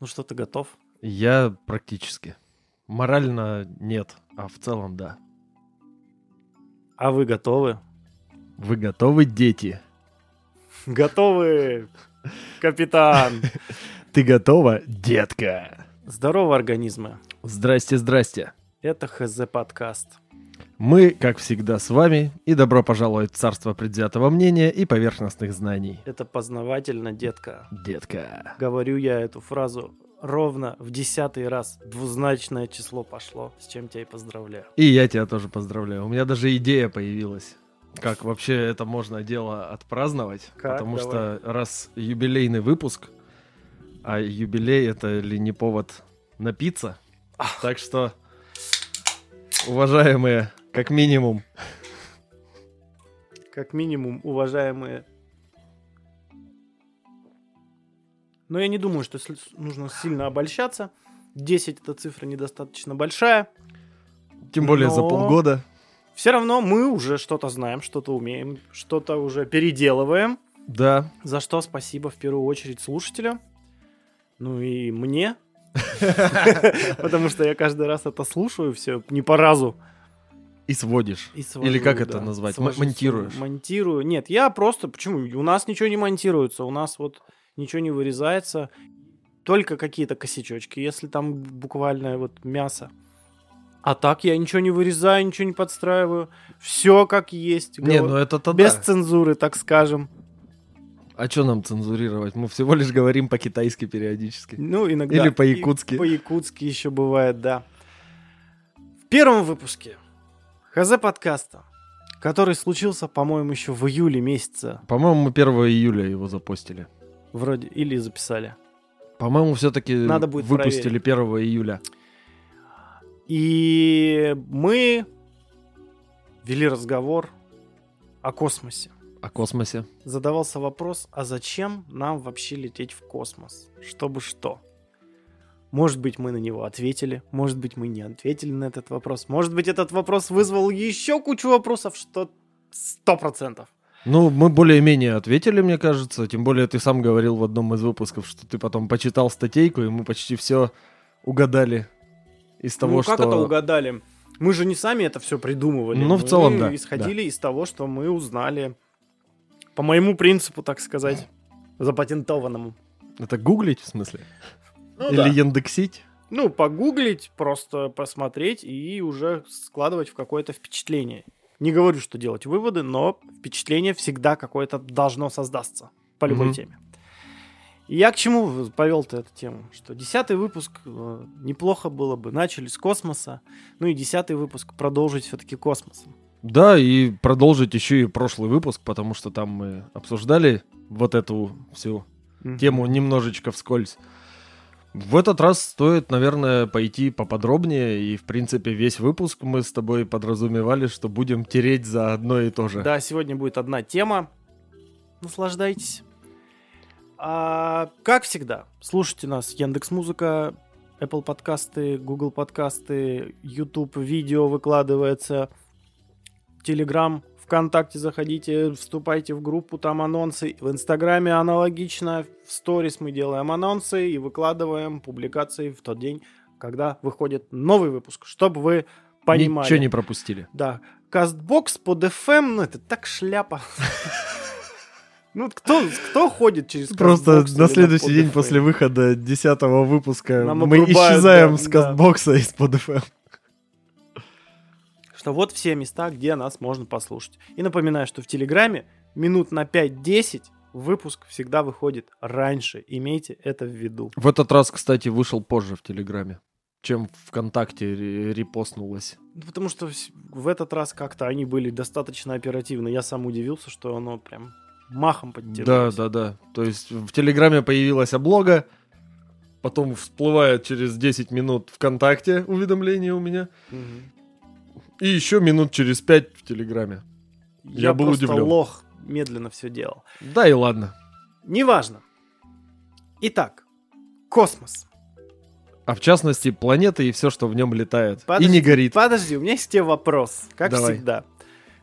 Ну что, ты готов? Я практически. Морально нет, а в целом да. А вы готовы? Вы готовы, дети? Готовы, капитан! Ты готова, детка? Здорово, организмы! Здрасте, здрасте. Это ХЗ подкаст. Мы, как всегда, с вами, и добро пожаловать в царство предвзятого мнения и поверхностных знаний. Это познавательно, детка. Детка. Говорю я эту фразу ровно в десятый раз. Двузначное число пошло, с чем тебя и поздравляю. И я тебя тоже поздравляю. У меня даже идея появилась. Как вообще это можно дело отпраздновать? Как? Потому Давай. что раз юбилейный выпуск, а юбилей это ли не повод напиться? Так что, уважаемые, как минимум, Как минимум, уважаемые. Но я не думаю, что нужно сильно обольщаться. 10 это цифра недостаточно большая. тем более за Но- полгода. Все равно мы уже что-то знаем, что-то умеем, что-то уже переделываем. Да, За что спасибо в первую очередь слушателям. Ну и мне. Потому что я каждый раз это слушаю все не по разу. И сводишь. И свожу, Или как да. это назвать? Свожу, монтируешь. Монтирую. Нет, я просто... Почему? У нас ничего не монтируется. У нас вот ничего не вырезается. Только какие-то косячочки, если там буквально вот мясо. А так я ничего не вырезаю, ничего не подстраиваю. Все как есть. Не, Говорю, ну это то Без цензуры, так скажем. А что нам цензурировать? Мы всего лишь говорим по-китайски периодически. Ну, иногда. Или по-якутски. По-якутски еще бывает, да. В первом выпуске ХЗ подкаста, который случился, по-моему, еще в июле месяца, По-моему, мы 1 июля его запостили. вроде, или записали. По-моему, все-таки Надо будет выпустили 1 июля. И мы вели разговор о космосе. О космосе. Задавался вопрос, а зачем нам вообще лететь в космос? Чтобы что? Может быть, мы на него ответили, может быть, мы не ответили на этот вопрос. Может быть, этот вопрос вызвал еще кучу вопросов, что сто процентов. Ну, мы более-менее ответили, мне кажется. Тем более, ты сам говорил в одном из выпусков, что ты потом почитал статейку, и мы почти все угадали из того, ну, как что... это угадали? Мы же не сами это все придумывали. Ну, в Мы целом, да, исходили из того, что мы узнали. По моему принципу, так сказать, запатентованному. Это гуглить, в смысле? Ну, Или да. яндексить? Ну, погуглить, просто посмотреть и уже складывать в какое-то впечатление. Не говорю, что делать выводы, но впечатление всегда какое-то должно создаться по любой Мгм. теме. И я к чему повел-то эту тему? Что десятый выпуск э, неплохо было бы. Начали с космоса. Ну и десятый выпуск продолжить все-таки космосом. Да, и продолжить еще и прошлый выпуск, потому что там мы обсуждали вот эту всю тему немножечко вскользь. В этот раз стоит, наверное, пойти поподробнее, и, в принципе, весь выпуск мы с тобой подразумевали, что будем тереть за одно и то же. Да, сегодня будет одна тема. Наслаждайтесь. А, как всегда, слушайте нас Яндекс Музыка, Apple подкасты, Google подкасты, YouTube видео выкладывается, Telegram, ВКонтакте заходите, вступайте в группу, там анонсы. В Инстаграме аналогично, в сторис мы делаем анонсы и выкладываем публикации в тот день, когда выходит новый выпуск, чтобы вы понимали. Ничего не пропустили. Да. Кастбокс под FM, ну это так шляпа. Ну кто, кто ходит через Просто на следующий день после выхода десятого выпуска Нам мы обрубают, исчезаем да, с да. кастбокса из-под FM. Что вот все места, где нас можно послушать. И напоминаю, что в Телеграме минут на 5-10 выпуск всегда выходит раньше. Имейте это в виду. В этот раз, кстати, вышел позже в Телеграме, чем ВКонтакте ре- репостнулось. Ну, Потому что в этот раз как-то они были достаточно оперативны. Я сам удивился, что оно прям махом Да, подтянулось. да, да. То есть в Телеграме появилась облога, потом всплывает через 10 минут ВКонтакте уведомление у меня, Мгм. И еще минут через 5 в Телеграме. Я был просто удивлен. лох медленно все делал. Да и ладно. Неважно. Итак, космос. А в частности, планеты и все, что в нем летает. Подожди, И не горит. Подожди, у меня есть тебе вопрос, как Давай. всегда.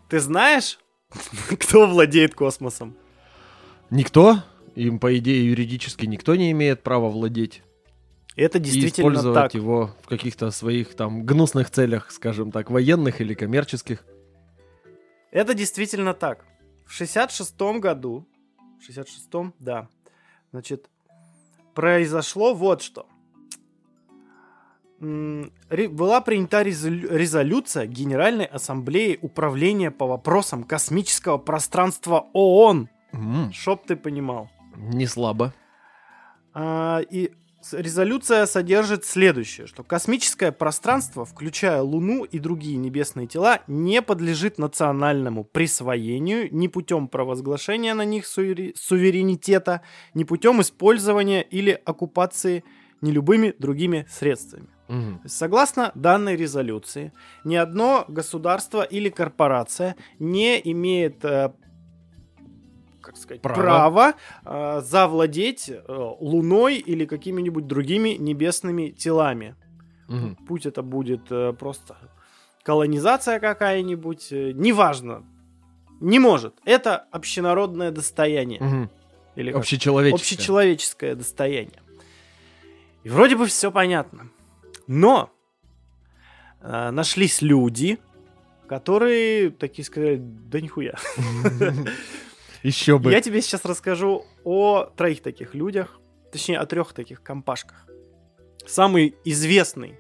Ты знаешь, кто владеет космосом? Никто, им, по идее, юридически никто не имеет права владеть. Это и действительно использовать так. его в каких-то своих там гнусных целях, скажем так, военных или коммерческих. Это действительно так. В 66 году, в 66-м, да, значит, произошло вот что. Была принята резолю- резолюция Генеральной Ассамблеи Управления по вопросам космического пространства ООН. М, Чтоб ты понимал. Не слабо. А, и резолюция содержит следующее, что космическое пространство, включая Луну и другие небесные тела, не подлежит национальному присвоению ни путем провозглашения на них суверенитета, ни путем использования или оккупации ни любыми другими средствами. Есть, Согласно данной резолюции, ни одно государство или корпорация не имеет э, как сказать, Права. права э, завладеть э, Луной или какими-нибудь другими небесными телами. Мгм. Путь это будет э, просто колонизация какая-нибудь, э, неважно. Не может. Это общенародное достояние. Мгм. Или как? Общечеловеческое. общечеловеческое достояние. И вроде бы все понятно. Но э, нашлись люди, которые такие сказали, да нихуя. Еще бы. Я тебе сейчас расскажу о троих таких людях, точнее о трех таких компашках. Самый известный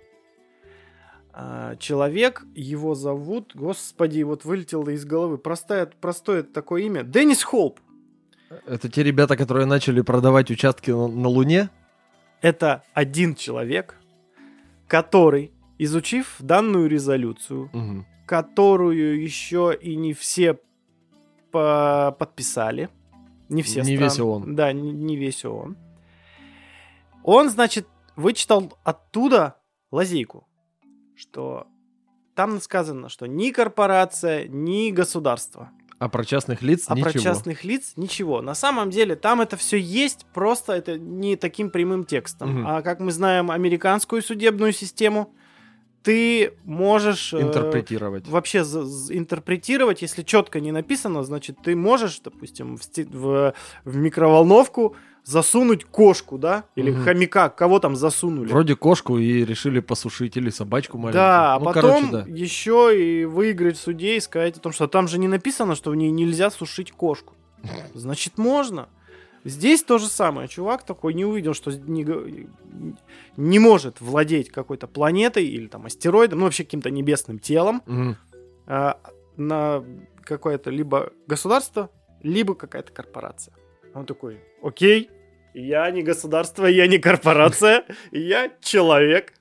а, человек, его зовут, господи, вот вылетело из головы, простое, простое такое имя, Деннис Холп. Это те ребята, которые начали продавать участки на, на Луне. Это один человек, который, изучив данную резолюцию, Мгм. которую еще и не все подписали. Не все Не страны. весь ООН. Да, не, не весь ООН. Он, значит, вычитал оттуда лазейку, что там сказано, что ни корпорация, ни государство, А про частных лиц а ничего. про частных лиц ничего. На самом деле там это все есть, просто это не таким прямым текстом. Мгм. А как мы знаем американскую судебную систему, ты можешь э, Интерпретировать. вообще за- з- интерпретировать, если четко не написано, значит, ты можешь, допустим, в, в- в микроволновку засунуть кошку, да, или Мгм. хомяка, кого там засунули. Вроде кошку и решили посушить или собачку маленькую. Да, а Ну, потом короче, да. еще и выиграть в суде и сказать о том, что там же не написано, что в ней нельзя сушить кошку. Значит, можно. Здесь то же самое. Чувак такой не увидел, что не, не может владеть какой-то планетой или там астероидом, ну вообще каким-то небесным телом Мгм. а, на какое-то либо государство, либо какая-то корпорация. Он такой, окей, я не государство, я не корпорация, я человек.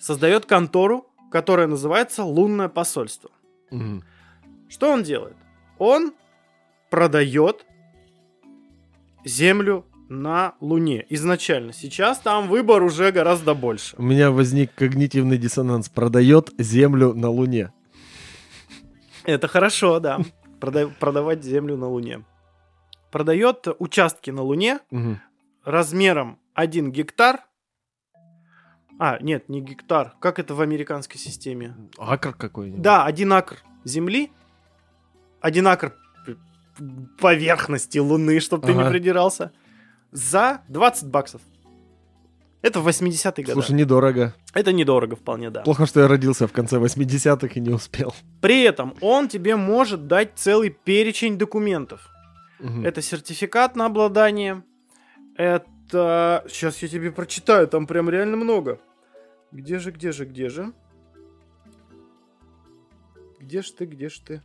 Создает контору, которая называется Лунное посольство. Мгм. Что он делает? Он продает Землю на Луне изначально. Сейчас там выбор уже гораздо больше. У меня возник когнитивный диссонанс. Продает землю на Луне. Это хорошо, да. Прода- продавать Землю на Луне. Продает участки на Луне размером 1 гектар. А, нет, не гектар. Как это в американской системе? Акр какой-нибудь. Да, один акр земли, один акр поверхности Луны, чтобы ты не Ага. придирался, за 20 баксов. Это в 80-е годы. Слушай, недорого. Это недорого вполне, да. Плохо, что я родился в конце 80-х и не успел. При этом он тебе может дать целый перечень документов. Мгм. Это сертификат на обладание. Это... Сейчас я тебе прочитаю, там прям реально много. Где же, где же, где же? Где ж ты, где ж ты?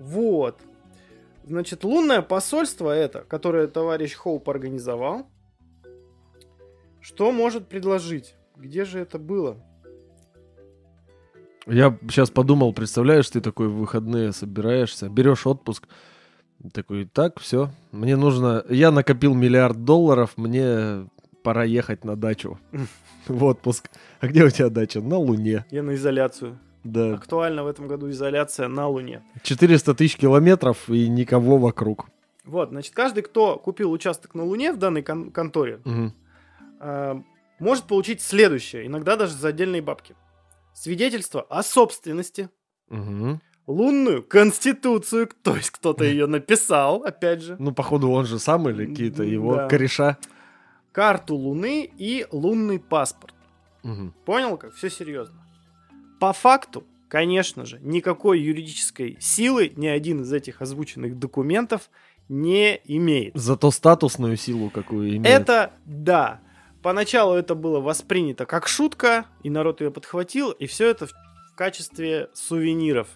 Вот. Значит, лунное посольство это, которое товарищ Хоуп организовал, что может предложить? Где же это было? Я сейчас подумал, представляешь, ты такой в выходные собираешься, берешь отпуск, такой, так, все, мне нужно, я накопил миллиард долларов, мне пора ехать на дачу в отпуск. А где у тебя дача? На Луне. Я на изоляцию. Да. Актуальна в этом году изоляция на Луне. 400 тысяч километров и никого вокруг. Вот, значит, каждый, кто купил участок на Луне в данной кон- конторе, Мгм. э, может получить следующее, иногда даже за отдельные бабки. Свидетельство о собственности, Мгм. лунную конституцию, то есть кто-то ее написал, опять же. Ну, походу, он же сам или какие-то его Да. кореша. карту Луны и лунный паспорт. Мгм. Понял, как все серьезно. По факту, конечно же, никакой юридической силы ни один из этих озвученных документов не имеет. Зато статусную силу какую имеет. Это да. Поначалу это было воспринято как шутка, и народ ее подхватил, и все это в, в качестве сувениров.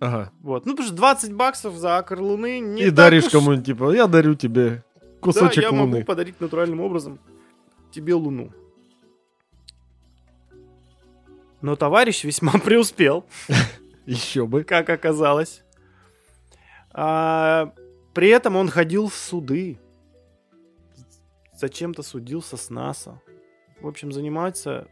Ага. Вот. Ну, потому что 20 баксов за акр Луны не И даришь уж- кому-нибудь, типа, я дарю тебе кусочек да, я луны. могу подарить натуральным образом тебе Луну. Но товарищ весьма преуспел. Еще бы. как оказалось. А, при этом он ходил в суды. Зачем-то судился с НАСА. В общем, занимается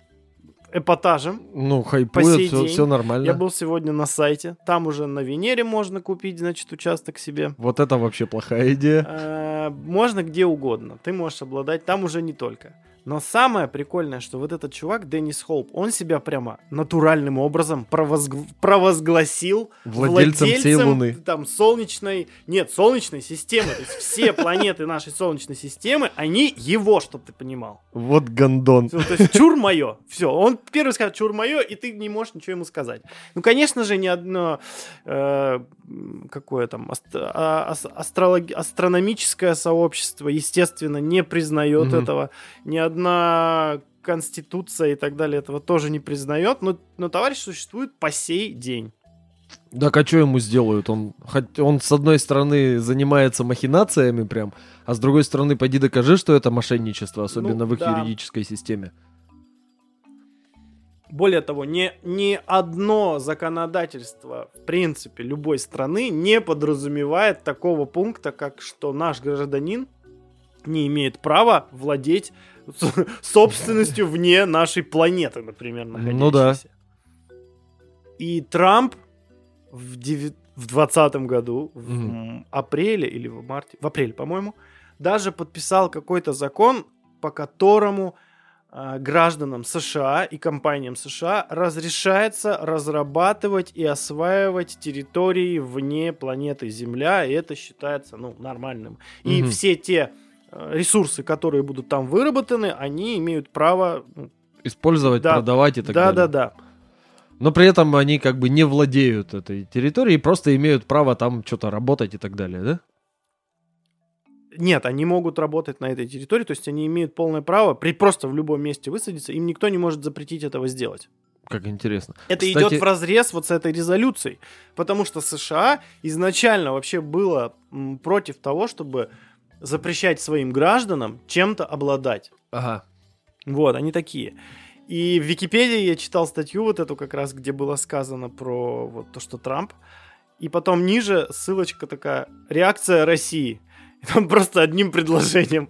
эпатажем. Ну, хайпует, все, день нормально. Я был сегодня на сайте. Там уже на Венере можно купить, значит, участок себе. Вот это вообще плохая идея. А, можно где угодно. Ты можешь обладать. Там уже не только. Но самое прикольное, что вот этот чувак, Деннис Холп, он себя прямо натуральным образом провозг- провозгласил Владельцем всей Луны. Там солнечной, нет, солнечной системы. То есть все планеты нашей солнечной системы, они его, чтобы ты понимал. Вот гондон. Всё, То есть чур мое. Все, он первый скажет чур мое, и ты не можешь ничего ему сказать. Ну, конечно же, ни одно э, какое там аст- а- ас- астролог- астрономическое сообщество, естественно, не признает Мгм. этого. Ни одна конституция и так далее этого тоже не признает, но, но товарищ существует по сей день. Так а что ему сделают? Он, он с одной стороны занимается махинациями прям, а с другой стороны пойди докажи, что это мошенничество, особенно Ну, в их да. юридической системе. Более того, ни, ни одно законодательство, в принципе, любой страны не подразумевает такого пункта, как что наш гражданин не имеет права владеть собственностью вне нашей планеты, например, находящейся. Ну да. И Трамп в, деви- в 2020 году, в апреле или в марте, в апреле, по-моему, даже подписал какой-то закон, по которому а, гражданам США и компаниям США разрешается разрабатывать и осваивать территории вне планеты Земля, и это считается ну, нормальным. И Мгм. все те ресурсы, которые будут там выработаны, они имеют право... ну, Использовать, Да. продавать и так Да, да, далее. да. Но при этом они как бы не владеют этой территорией, просто имеют право там что-то работать и так далее, да? Нет, они могут работать на этой территории, то есть они имеют полное право при просто в любом месте высадиться, им никто не может запретить этого сделать. Как интересно. Это Кстати- идет в разрез вот с этой резолюцией, потому что США изначально вообще было против того, чтобы запрещать своим гражданам чем-то обладать. Ага. Вот, они такие. И в Википедии я читал статью вот эту как раз, где было сказано про вот то, что Трамп. И потом ниже ссылочка такая «Реакция России». И там просто одним предложением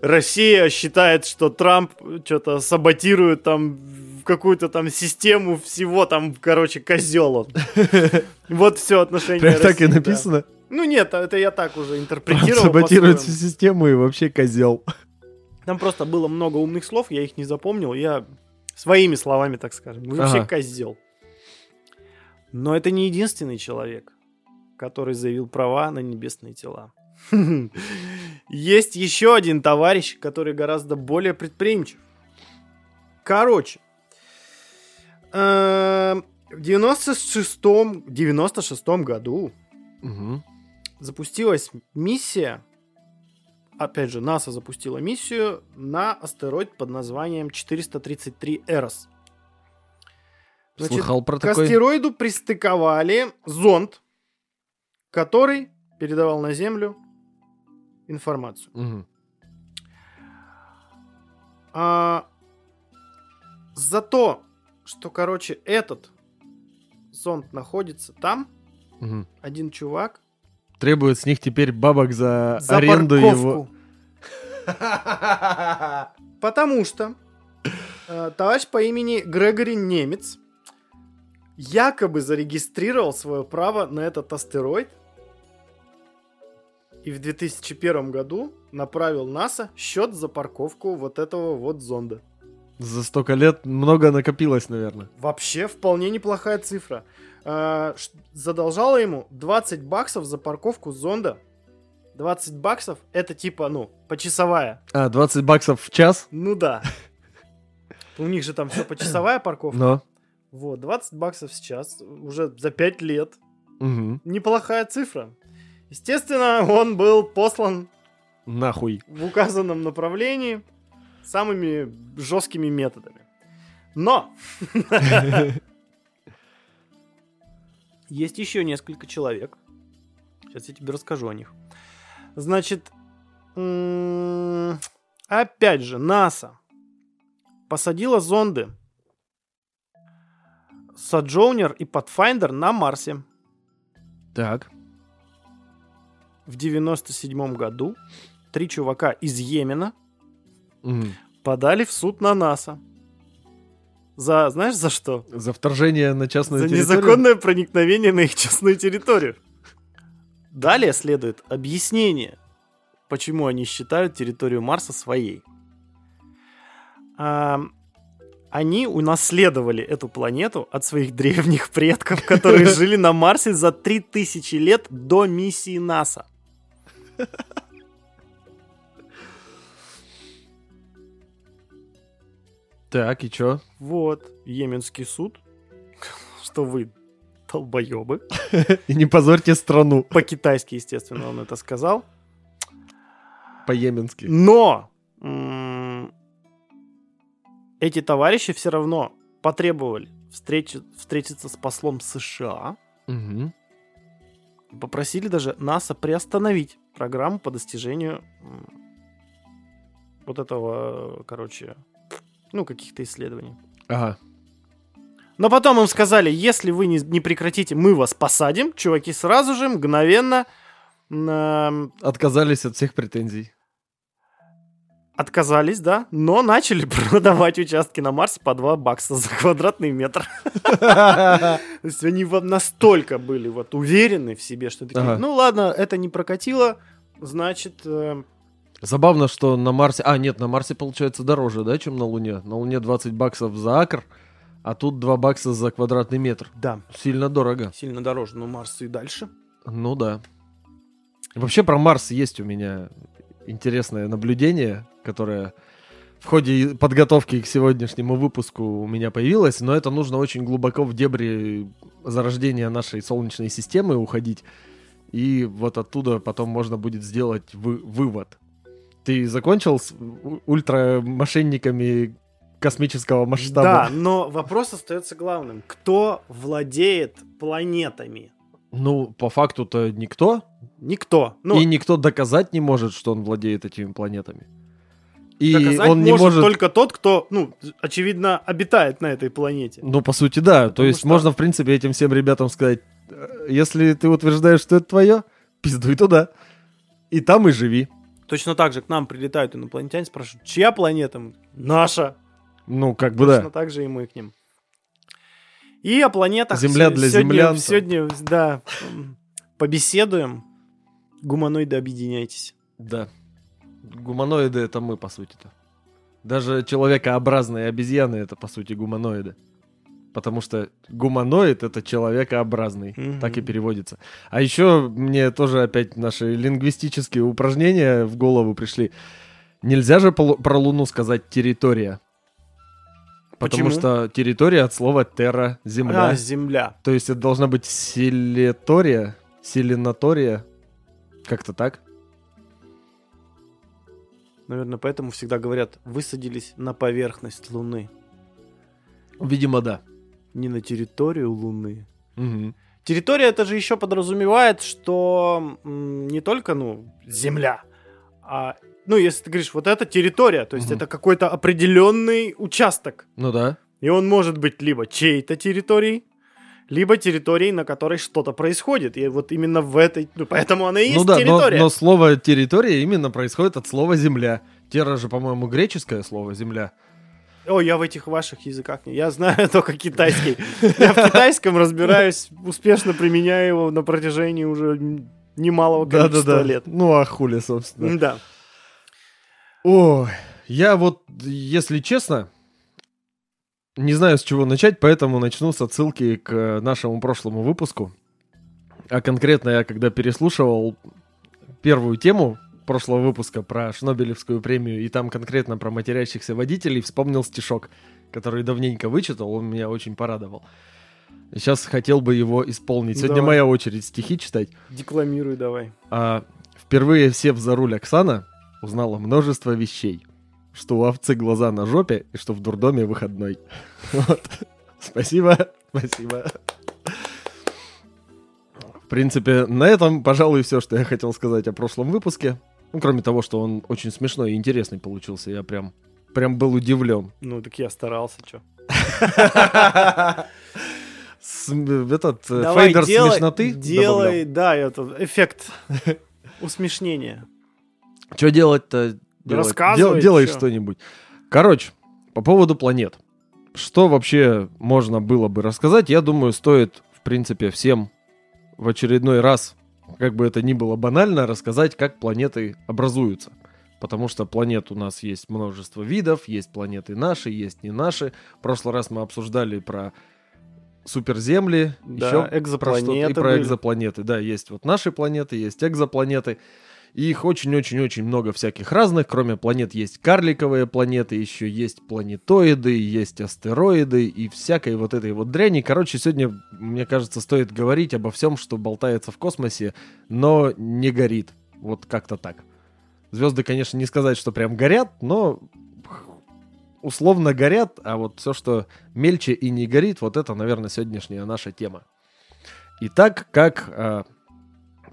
Россия считает, что Трамп что-то саботирует там какую-то там систему всего там, короче, козел он. Вот все отношение Прям так и написано. Ну нет, это я так уже интерпретировал. саботирует всю систему и вообще козел. Там просто было много умных слов, я их не запомнил. Я своими словами, так скажем. Вообще Ага. козел. Но это не единственный человек, который заявил права на небесные тела. Есть еще один товарищ, который гораздо более предприимчив. Короче, эм, в 96-м 96-м году. Запустилась миссия, опять же, НАСА запустила миссию на астероид под названием 433 Эрос. Значит, Слыхал про к такой? астероиду пристыковали зонд, который передавал на Землю информацию. Мгм. А, за то, что, короче, этот зонд находится там, Мгм. один чувак Требует с них теперь бабок за, за аренду парковку. его. Потому что э, товарищ по имени Грегори Немец якобы зарегистрировал свое право на этот астероид и в 2001 году направил НАСА счет за парковку вот этого вот зонда. За столько лет много накопилось, наверное. Вообще вполне неплохая цифра. Ш- задолжала ему 20 баксов за парковку зонда. 20 баксов это типа, ну, почасовая. А, 20 баксов в час? Ну да. У них же там все почасовая парковка. Но. Вот, 20 баксов сейчас, уже за 5 лет. Угу. Неплохая цифра. Естественно, он был послан Нахуй. в указанном направлении самыми жесткими методами. Но есть еще несколько человек. Сейчас я тебе расскажу о них. Значит, опять же, НАСА посадила зонды Соджоунер и Pathfinder на Марсе. Так. В 97 году три чувака из Йемена Мгм. подали в суд на НАСА. За, знаешь, за что? За вторжение на частную за территорию? незаконное проникновение на их частную территорию. Далее следует объяснение, почему они считают территорию Марса своей. А, они унаследовали эту планету от своих древних предков, которые жили на Марсе за 3000 лет до миссии НАСА. Так, и чё? Вот, Йеменский суд, что вы долбоебы. И не позорьте страну По-китайски, естественно, он это сказал. по-йеменски. Но м, эти товарищи все равно потребовали встречи- встретиться с послом США. Попросили даже НАСА приостановить программу по достижению м, вот этого, короче, ну, каких-то исследований. Ага. Но потом им сказали, если вы не, не прекратите, мы вас посадим. Чуваки сразу же, мгновенно м, Отказались от всех претензий. отказались, да, но начали продавать участки на Марсе по 2 бакса за квадратный метр. То есть они настолько были вот уверены в себе, что такие, ну ладно, это не прокатило, значит, э, Забавно, что на Марсе... А, нет, на Марсе получается дороже, да, чем на Луне? На Луне 20 баксов за акр, а тут 2 бакса за квадратный метр. да, Сильно дорого. сильно дороже, но Марс и дальше. Ну да. Вообще про Марс есть у меня интересное наблюдение, которое в ходе подготовки к сегодняшнему выпуску у меня появилось, но это нужно очень глубоко в дебри зарождения нашей Солнечной системы уходить, и вот оттуда потом можно будет сделать вы- вывод. Ты закончил с ультрамошенниками космического Да, масштаба? но вопрос остается главным. Кто владеет планетами? Ну, по факту-то никто, Никто. Ну, и никто доказать не может, что он владеет этими планетами. И доказать он не может, может... только тот, кто, ну, очевидно, обитает на этой планете. Ну, по сути, да. То Потому есть что- можно, в принципе, этим всем ребятам сказать, «Э, если ты утверждаешь, что это твое, пиздуй туда. И там и живи. Точно так же к нам прилетают инопланетяне, спрашивают, чья планета? Наша. Ну, как бы Точно да. так же и мы к ним. И о планетах Земля для сегодня, землян. Сегодня, да, побеседуем. Гуманоиды, объединяйтесь. Да. Гуманоиды это мы, по сути-то. Даже человекообразные обезьяны это, по сути, гуманоиды. Потому что гуманоид это человекообразный. Мгм. Так и переводится. А еще мне тоже опять наши лингвистические упражнения в голову пришли. Нельзя же про Луну сказать территория. Потому Почему? что территория от слова терра, земля. А, земля. То есть это должна быть селетория, селенатория. Как-то так? Наверное, поэтому всегда говорят, высадились на поверхность Луны, Видимо, да. Не на территорию Луны. Мгм. Территория это же еще подразумевает, что не только, ну, земля, а, ну, если ты говоришь, вот это территория, то есть Мгм. это какой-то определенный участок. Ну да. И он может быть либо чьей-то территорией, либо территорией, на которой что-то происходит. И вот именно в этой... Ну, поэтому она и есть ну да, но, территория. но слово территория именно происходит от слова земля. Терра же, по-моему, греческое слово земля. О, я в этих ваших языках не... Я знаю только китайский. Я в китайском разбираюсь, успешно применяю его на протяжении уже немалого количества лет. Ну а хули, собственно. Да. Ой, я вот, если честно, не знаю, с чего начать, поэтому начну с отсылки к нашему прошлому выпуску. А конкретно я, когда переслушивал первую тему прошлого выпуска про Шнобелевскую премию, и там конкретно про матерящихся водителей, вспомнил стишок, который давненько вычитал, он меня очень порадовал. Сейчас хотел бы его исполнить. Сегодня Давай. моя очередь стихи читать. Декламируй давай. А, впервые сев за руль Оксана узнала множество вещей. Что у овцы глаза на жопе и что в дурдоме выходной. Вот. Спасибо, спасибо. В принципе, на этом, пожалуй, все, что я хотел сказать о прошлом выпуске. Ну, кроме того, что он очень смешной и интересный получился. Я прям, прям был удивлен. Ну, так я старался, что. Этот э, фейдер смешноты Делай, да, это эффект усмешнения. Что делать-то? Делать- Рассказывай, дел- делай что-нибудь. Короче, по поводу планет. Что вообще можно было бы рассказать? Я думаю, стоит, в принципе, всем в очередной раз, как бы это ни было банально, рассказать, как планеты образуются. Потому что планет у нас есть множество видов, есть планеты наши, есть не наши. В прошлый раз мы обсуждали про суперземли, Да, еще про что-то, и экзопланеты про были. экзопланеты. Да, есть вот наши планеты, есть экзопланеты. И их очень-очень-очень много всяких разных. Кроме планет есть карликовые планеты, еще есть планетоиды, есть астероиды и всякой вот этой вот дряни. Короче, сегодня, мне кажется, стоит говорить обо всем, что болтается в космосе, но не горит. Вот как-то так. Звезды, конечно, не сказать, что прям горят, но условно горят, а вот все, что мельче и не горит, вот это, наверное, сегодняшняя наша тема. Итак, как а,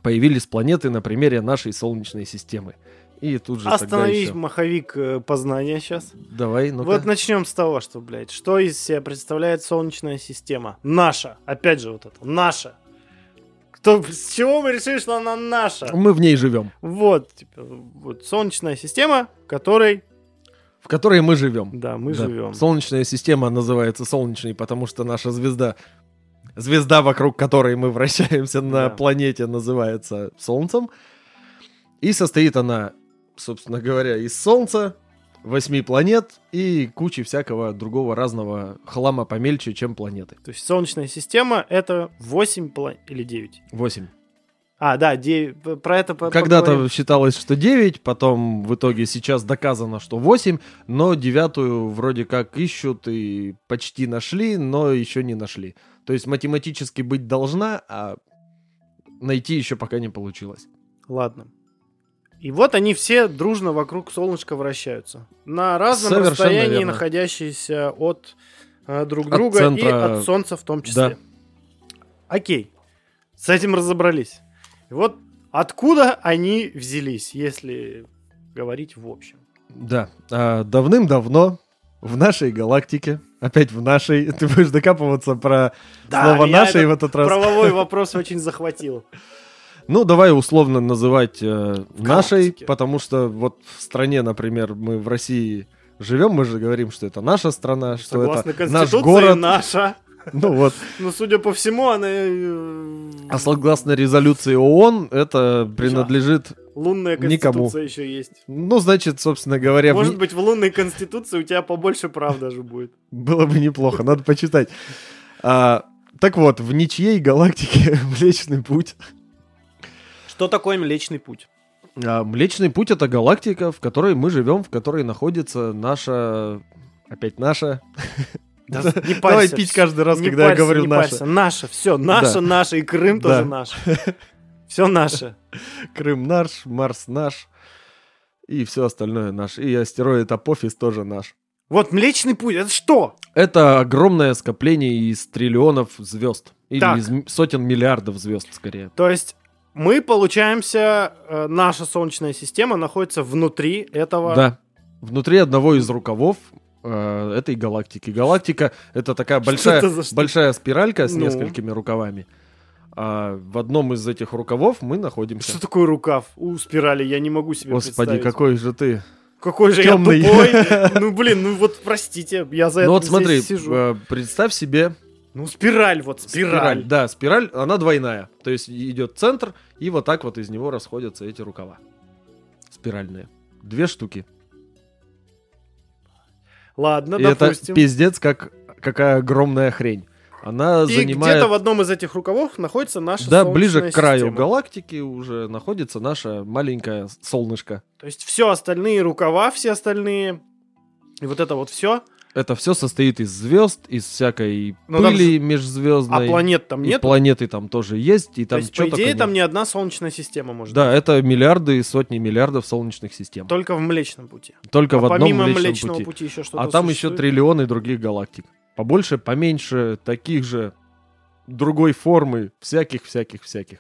появились планеты на примере нашей Солнечной системы. И тут же Остановись, еще- маховик э, познания сейчас. Давай, ну Вот начнем с того, что, блядь, что из себя представляет Солнечная система? Наша. Опять же вот это. Наша. Кто, с чего мы решили, что она наша? Мы в ней живем, Вот, типа, вот Солнечная система, в которой, в которой мы живем. да, мы Да. живем. Солнечная система называется солнечной, потому что наша звезда, звезда, вокруг которой мы вращаемся на Да. планете, называется Солнцем. И состоит она, собственно говоря, из Солнца, восьми планет и кучи всякого другого разного хлама помельче, чем планеты. То есть Солнечная система это 8 планет или 9. Восемь. А, да, 9. Про это Когда-то считалось, что 9, потом в итоге сейчас доказано, что 8, но девятую вроде как ищут и почти нашли, но еще не нашли. То есть математически быть должна, а найти еще пока не получилось. Ладно. И вот они все дружно вокруг солнышка вращаются. На разном Совершенно расстоянии, верно. находящиеся от э, друг От друга и центра- от Солнца в том числе. Окей. С этим разобрались. И вот откуда они взялись, если говорить в общем. Да, а, давным-давно в нашей галактике, опять в нашей, ты будешь докапываться про слово меня «нашей» в этот раз. Правовой вопрос очень захватил. Ну, давай условно называть э, нашей, потому что вот в стране, например, мы в России живем, мы же говорим, что это наша страна, что Согласно это наш город. наша. Ну вот. Но, судя по всему, она... э, А согласно резолюции ООН, это принадлежит, Лунная никому. конституция еще есть. ну, значит, собственно говоря, в Может ни- быть, в лунной конституции у тебя побольше прав даже будет. было бы неплохо, надо почитать. А, так вот, в ничьей галактике Млечный Путь. Что такое Млечный Путь? А, Млечный Путь — это галактика, в которой мы живем, в которой находится наша... Опять наша. Да, не парься. Давай пить каждый раз, Не когда я парься, говорю не «наша». парься. Наша, все, наша, Да. наша, и Крым Да. тоже наш. Все наше. Крым наш, Марс наш, и все остальное наш. И астероид Апофис тоже наш. Вот Млечный Путь, это что? Это огромное скопление из триллионов звезд. Или Так. из сотен миллиардов звезд, скорее. То есть мы, получаемся, э, наша Солнечная система находится внутри этого... Да. Внутри одного из рукавов э, этой галактики. Галактика это такая большая, это большая спиралька с Ну. несколькими рукавами. А в одном из этих рукавов мы находимся. Что такое рукав у спирали? Я не могу себе Господи, представить. какой же ты. Какой же темный. я тупой. Ну, блин, ну вот простите, я за ну это вот здесь смотри, сижу. э, представь себе Ну, спираль, вот спираль. Да, спираль, она двойная. То есть идет центр, и вот так вот из него расходятся эти рукава. Спиральные. Две штуки. Ладно, и это допустим. пиздец, как какая огромная хрень. Она И занимает... где-то в одном из этих рукавов находится наша Да, ближе к краю система. галактики уже находится наша маленькое солнышко. То есть все остальные рукава, все остальные, и вот это вот все, Это все состоит из звезд, из всякой Ну, там пыли а межзвездной. планет там нет. планеты там тоже есть, и То там есть, по идее, там нет. не одна Солнечная система может Да, быть. это миллиарды и сотни миллиардов солнечных систем. Только в Млечном пути. Только в А одном помимо Млечном Млечного пути. пути. еще что-то А там еще существует? триллионы других галактик. Побольше, поменьше, таких же, другой формы, всяких-всяких-всяких.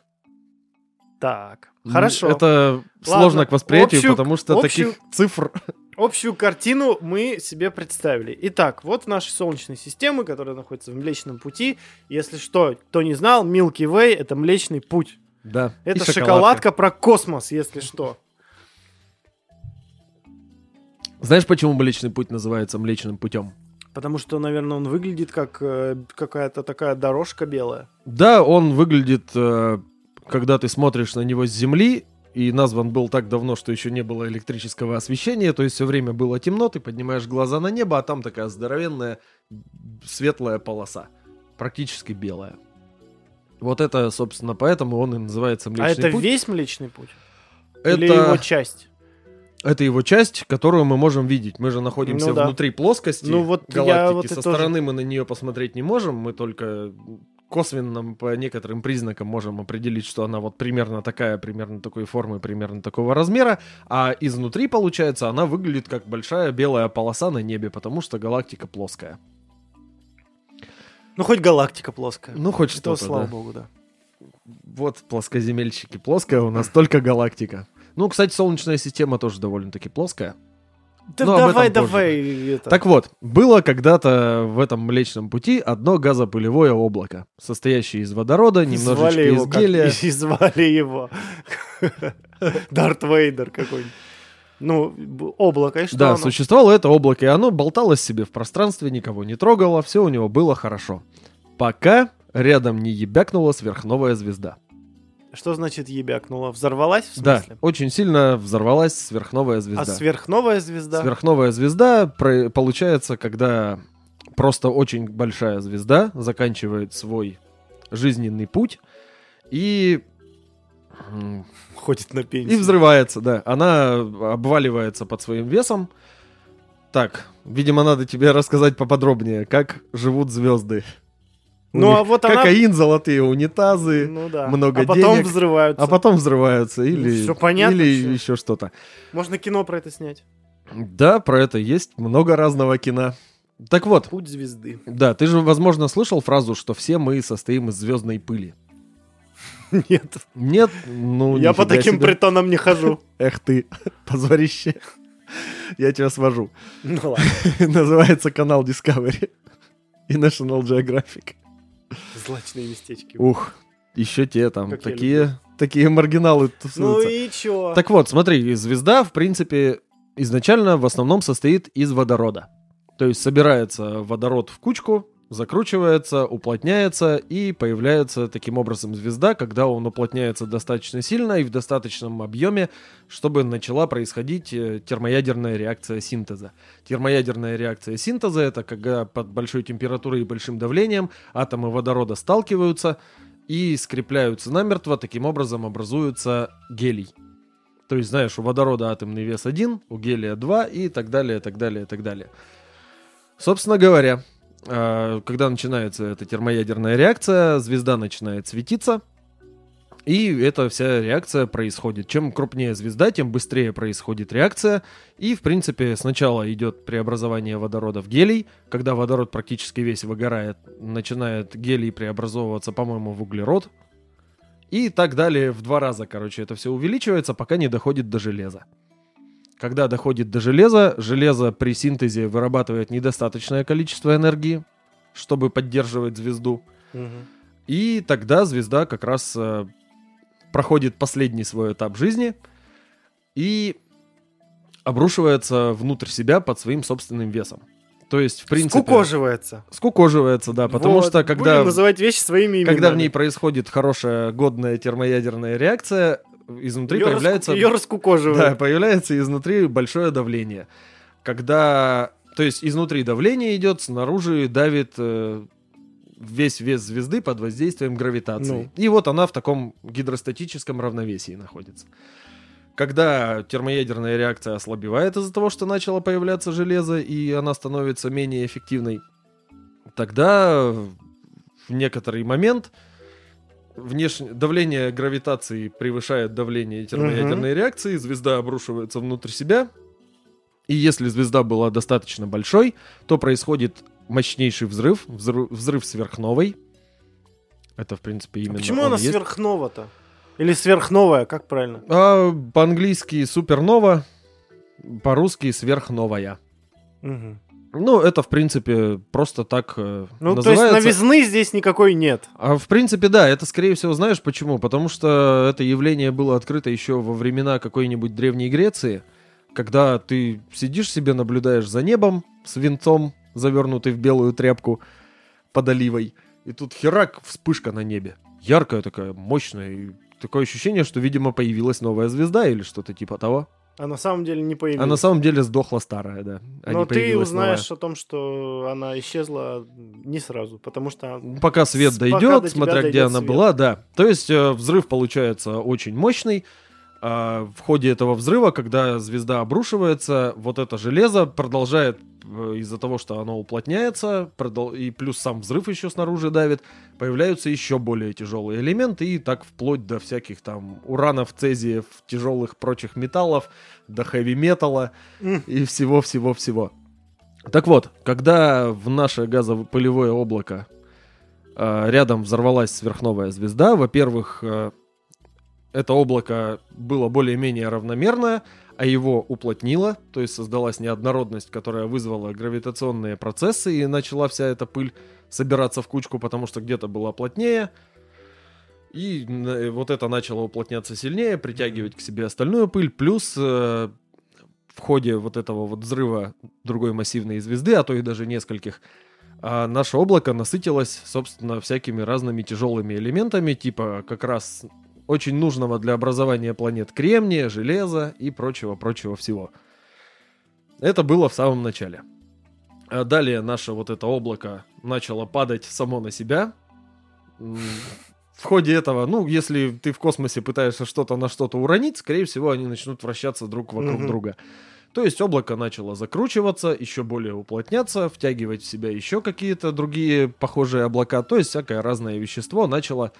Так, хорошо. Это Ладно, сложно к восприятию, общую- потому что общую- таких цифр... Общую картину мы себе представили. Итак, вот наши Солнечные системы, которые находятся в Млечном пути. Если что, кто не знал, Milky Way — это Млечный путь. Да. Это шоколадка про космос, если что. Знаешь, почему Млечный путь называется Млечным путем? Потому что, наверное, он выглядит как э, какая-то такая дорожка белая. Да, он выглядит, э, когда ты смотришь на него с Земли, и назван был так давно, что еще не было электрического освещения, то есть все время было темно, ты поднимаешь глаза на небо, а там такая здоровенная светлая полоса, практически белая. Вот это, собственно, поэтому он и называется Млечный а это путь. весь Млечный путь? это, Или его часть? это его часть, которую мы можем видеть. Мы же находимся Ну да. внутри плоскости Ну вот я галактики. вот и Со тоже- стороны мы на нее посмотреть не можем, мы только косвенно по некоторым признакам можем определить, что она вот примерно такая, примерно такой формы, примерно такого размера, а изнутри, получается, она выглядит как большая белая полоса на небе, потому что галактика плоская. Ну, хоть галактика плоская. Ну, хоть То, что-то, слава да. богу, да. Вот плоскоземельщики плоская, у нас только галактика. Ну, кстати, Солнечная система тоже довольно-таки плоская. Да Ну, об этом давай, давай. это. Так вот, было когда-то в этом Млечном пути одно газопылевое облако, состоящее из водорода, немножечко Звали его из как- гелия. И звали его. Дарт Вейдер какой-нибудь. Ну, облако, и что Да, оно? существовало это облако, и оно болталось себе в пространстве, никого не трогало, все у него было хорошо. Пока рядом не ебякнула сверхновая звезда. Что значит ебякнула? Взорвалась, в Да, смысле? очень сильно взорвалась сверхновая А звезда. сверхновая звезда? Сверхновая звезда про- получается, когда просто очень большая звезда заканчивает свой жизненный путь и Ходит на и пенсию. взрывается, да. Она обваливается под своим весом. Так, видимо, надо тебе рассказать поподробнее, как живут звезды. Ну, них а вот она- Кокаин, золотые унитазы, Ну да. много а потом денег, взрываются. а потом взрываются или, всё понятно, или всё. еще что-то. Можно кино про это снять. Да, про это есть много разного кино. Так вот, Путь звезды. да, ты же, возможно, слышал фразу, что все мы состоим из звездной пыли. Нет. Нет, ну Я по таким себе. притонам не хожу. Эх ты, позорище. Я тебя свожу. Ну ладно. Называется канал Discovery и National Geographic. Злачные местечки. Ух, еще те там, Как такие, такие маргиналы Ну тусуются. и чё? Так вот, смотри, звезда, в принципе, изначально в основном состоит из водорода. То есть собирается водород в кучку, закручивается, уплотняется и появляется таким образом звезда, когда он уплотняется достаточно сильно и в достаточном объеме, чтобы начала происходить э, термоядерная реакция синтеза. Термоядерная реакция синтеза это когда под большой температурой и большим давлением атомы водорода сталкиваются и скрепляются намертво, таким образом образуется гелий. То есть, знаешь, у водорода атомный вес 1, у гелия 2 и так далее, так далее, так далее. Собственно говоря, когда начинается эта термоядерная реакция, звезда начинает светиться, и эта вся реакция происходит. Чем крупнее звезда, тем быстрее происходит реакция. И, в принципе, сначала идет преобразование водорода в гелий. Когда водород практически весь выгорает, начинает гелий преобразовываться, по-моему, в углерод. И так далее в два раза, короче, это все увеличивается, пока не доходит до железа. Когда доходит до железа, железо при синтезе вырабатывает недостаточное количество энергии, чтобы поддерживать звезду. Мгм. И тогда звезда как раз э, проходит последний свой этап жизни и обрушивается внутрь себя под своим собственным весом. То есть, в принципе... Скукоживается. Скукоживается, да, потому Вот. что когда, Будем называть вещи своими именами. когда в ней происходит хорошая, годная термоядерная реакция, изнутри Её появляется... раску- её раскукоживают. Да, появляется изнутри большое давление. Когда, то есть изнутри давление идет, снаружи давит э, весь вес звезды под воздействием гравитации. Ну. И вот она в таком гидростатическом равновесии находится. Когда термоядерная реакция ослабевает из-за того, что начало появляться железо, и она становится менее эффективной, тогда в некоторый момент внешне... давление гравитации превышает давление термоядерной реакции, звезда обрушивается внутрь себя, и если звезда была достаточно большой, то происходит мощнейший взрыв, взрыв, взрыв сверхновой. Это, в принципе, А именно почему он она есть. сверхнова-то? Или сверхновая, как правильно? А, по-английски супернова, по-русски сверхновая. Мгм. Ну, это, в принципе, просто так э, Ну, называется. то есть новизны здесь никакой нет. А в принципе, да, это, скорее всего, знаешь почему? Потому что это явление было открыто еще во времена какой-нибудь Древней Греции, когда ты сидишь себе, наблюдаешь за небом с венцом, завернутый в белую тряпку под оливой, и тут херак, вспышка на небе. Яркая такая, мощная, и такое ощущение, что, видимо, появилась новая звезда или что-то типа того. А на самом деле не появилась. А на самом деле сдохла старая, да. а Но ты узнаешь о том, что она исчезла не сразу, потому что... новая. Пока свет пока дойдет, до тебя смотря где дойдет она свет. была, да. То есть э, взрыв получается очень мощный. А в ходе этого взрыва, когда звезда обрушивается, вот это железо продолжает э, из-за того, что оно уплотняется, продол- и плюс сам взрыв еще снаружи давит, появляются еще более тяжелые элементы, и так вплоть до всяких там уранов, цезиев, тяжелых прочих металлов, до хэви-металла М. и всего-всего-всего. Так вот, когда в наше газопылевое облако э, рядом взорвалась сверхновая звезда, во-первых, э, это облако было более-менее равномерное, а его уплотнило, то есть создалась неоднородность, которая вызвала гравитационные процессы, и начала вся эта пыль собираться в кучку, потому что где-то была плотнее. И э, вот это начало уплотняться сильнее, притягивать к себе остальную пыль. Плюс э, в ходе вот этого вот взрыва другой массивной звезды, а то и даже нескольких, а наше облако насытилось, собственно, всякими разными тяжелыми элементами, типа как раз очень нужного для образования планет кремния, железа и прочего-прочего всего. Это было в самом начале. А далее наше вот это облако начало падать само на себя. В ходе этого, ну, если ты в космосе пытаешься что-то на что-то уронить, скорее всего, они начнут вращаться друг вокруг Мгм. друга. То есть облако начало закручиваться, еще более уплотняться, втягивать в себя еще какие-то другие похожие облака. То есть всякое разное вещество начало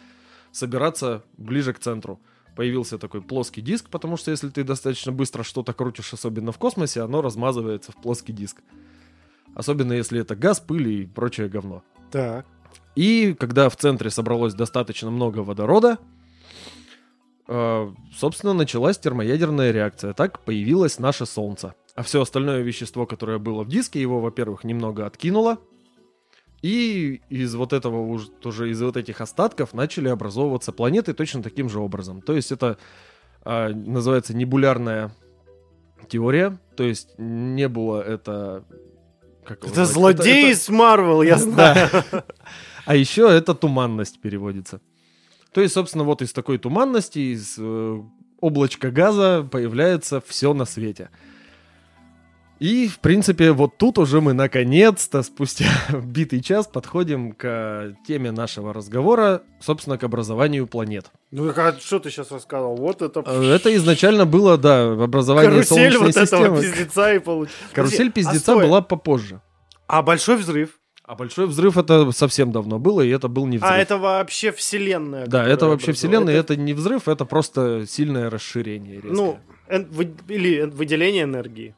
собираться ближе к центру. Появился такой плоский диск, потому что если ты достаточно быстро что-то крутишь, особенно в космосе, оно размазывается в плоский диск. Особенно если это газ, пыль и прочее говно. Так. И когда в центре собралось достаточно много водорода, э, собственно, началась термоядерная реакция. Так появилось наше Солнце. А все остальное вещество, которое было в диске, его, во-первых, немного откинуло. И из вот этого уж тоже из вот этих остатков начали образовываться планеты точно таким же образом. То есть это а, называется небулярная теория. То есть не было это... как Это звать? злодей это- из Марвел, я знаю. а еще это туманность переводится. То есть, собственно, вот из такой туманности, из э, облачка газа появляется все на свете. И, в принципе, вот тут уже мы наконец-то, спустя битый час, подходим к теме нашего разговора, собственно, к образованию планет. Ну, а что ты сейчас рассказывал? Вот это... Э, Это изначально было, да, образование Карусель Солнечной вот этого системы. пиздеца и получил. Карусель а пиздеца стой. была попозже. А большой взрыв? А большой взрыв это совсем давно было, и это был не взрыв. А это вообще вселенная. Да, это вообще вселенная, это... не взрыв, это просто сильное расширение. резкое. Ну, эн- или выделение энергии.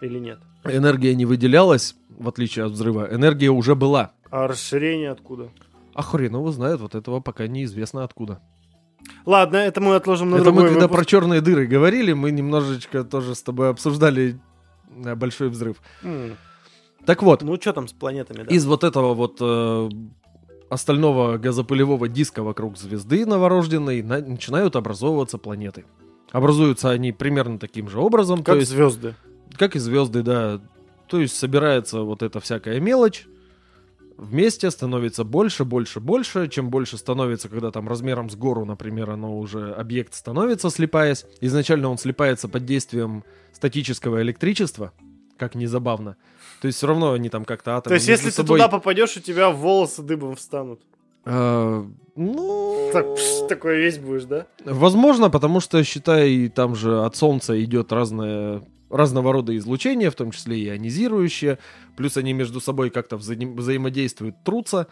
Или нет? Энергия не выделялась, в отличие от взрыва. Энергия уже была. А расширение откуда? А хрен его знает, вот этого пока неизвестно откуда. Ладно, это мы отложим на это мы другой когда выпуск. про черные дыры говорили, мы немножечко тоже с тобой обсуждали э, большой взрыв. М, Так вот, Ну, что там с планетами, да? из вот этого вот э, остального газопылевого диска вокруг звезды новорожденной на- начинают образовываться планеты. Образуются они примерно таким же образом. Как то есть звезды. Как и звезды, да. То есть собирается вот эта всякая мелочь, вместе становится больше, больше, больше. Чем больше становится, когда там размером с гору, например, оно уже объект становится, слипаясь. Изначально он слипается под действием статического электричества, как ни забавно. То есть все равно они там как-то атомы То есть, если собой... ты туда попадешь, у тебя волосы дыбом встанут. Э, ну... Так, пш, такой весь будешь, да? Возможно, потому что, считай, там же от Солнца идет разное разного рода излучения, в том числе ионизирующие, плюс они между собой как-то вза- взаимодействуют, трутся,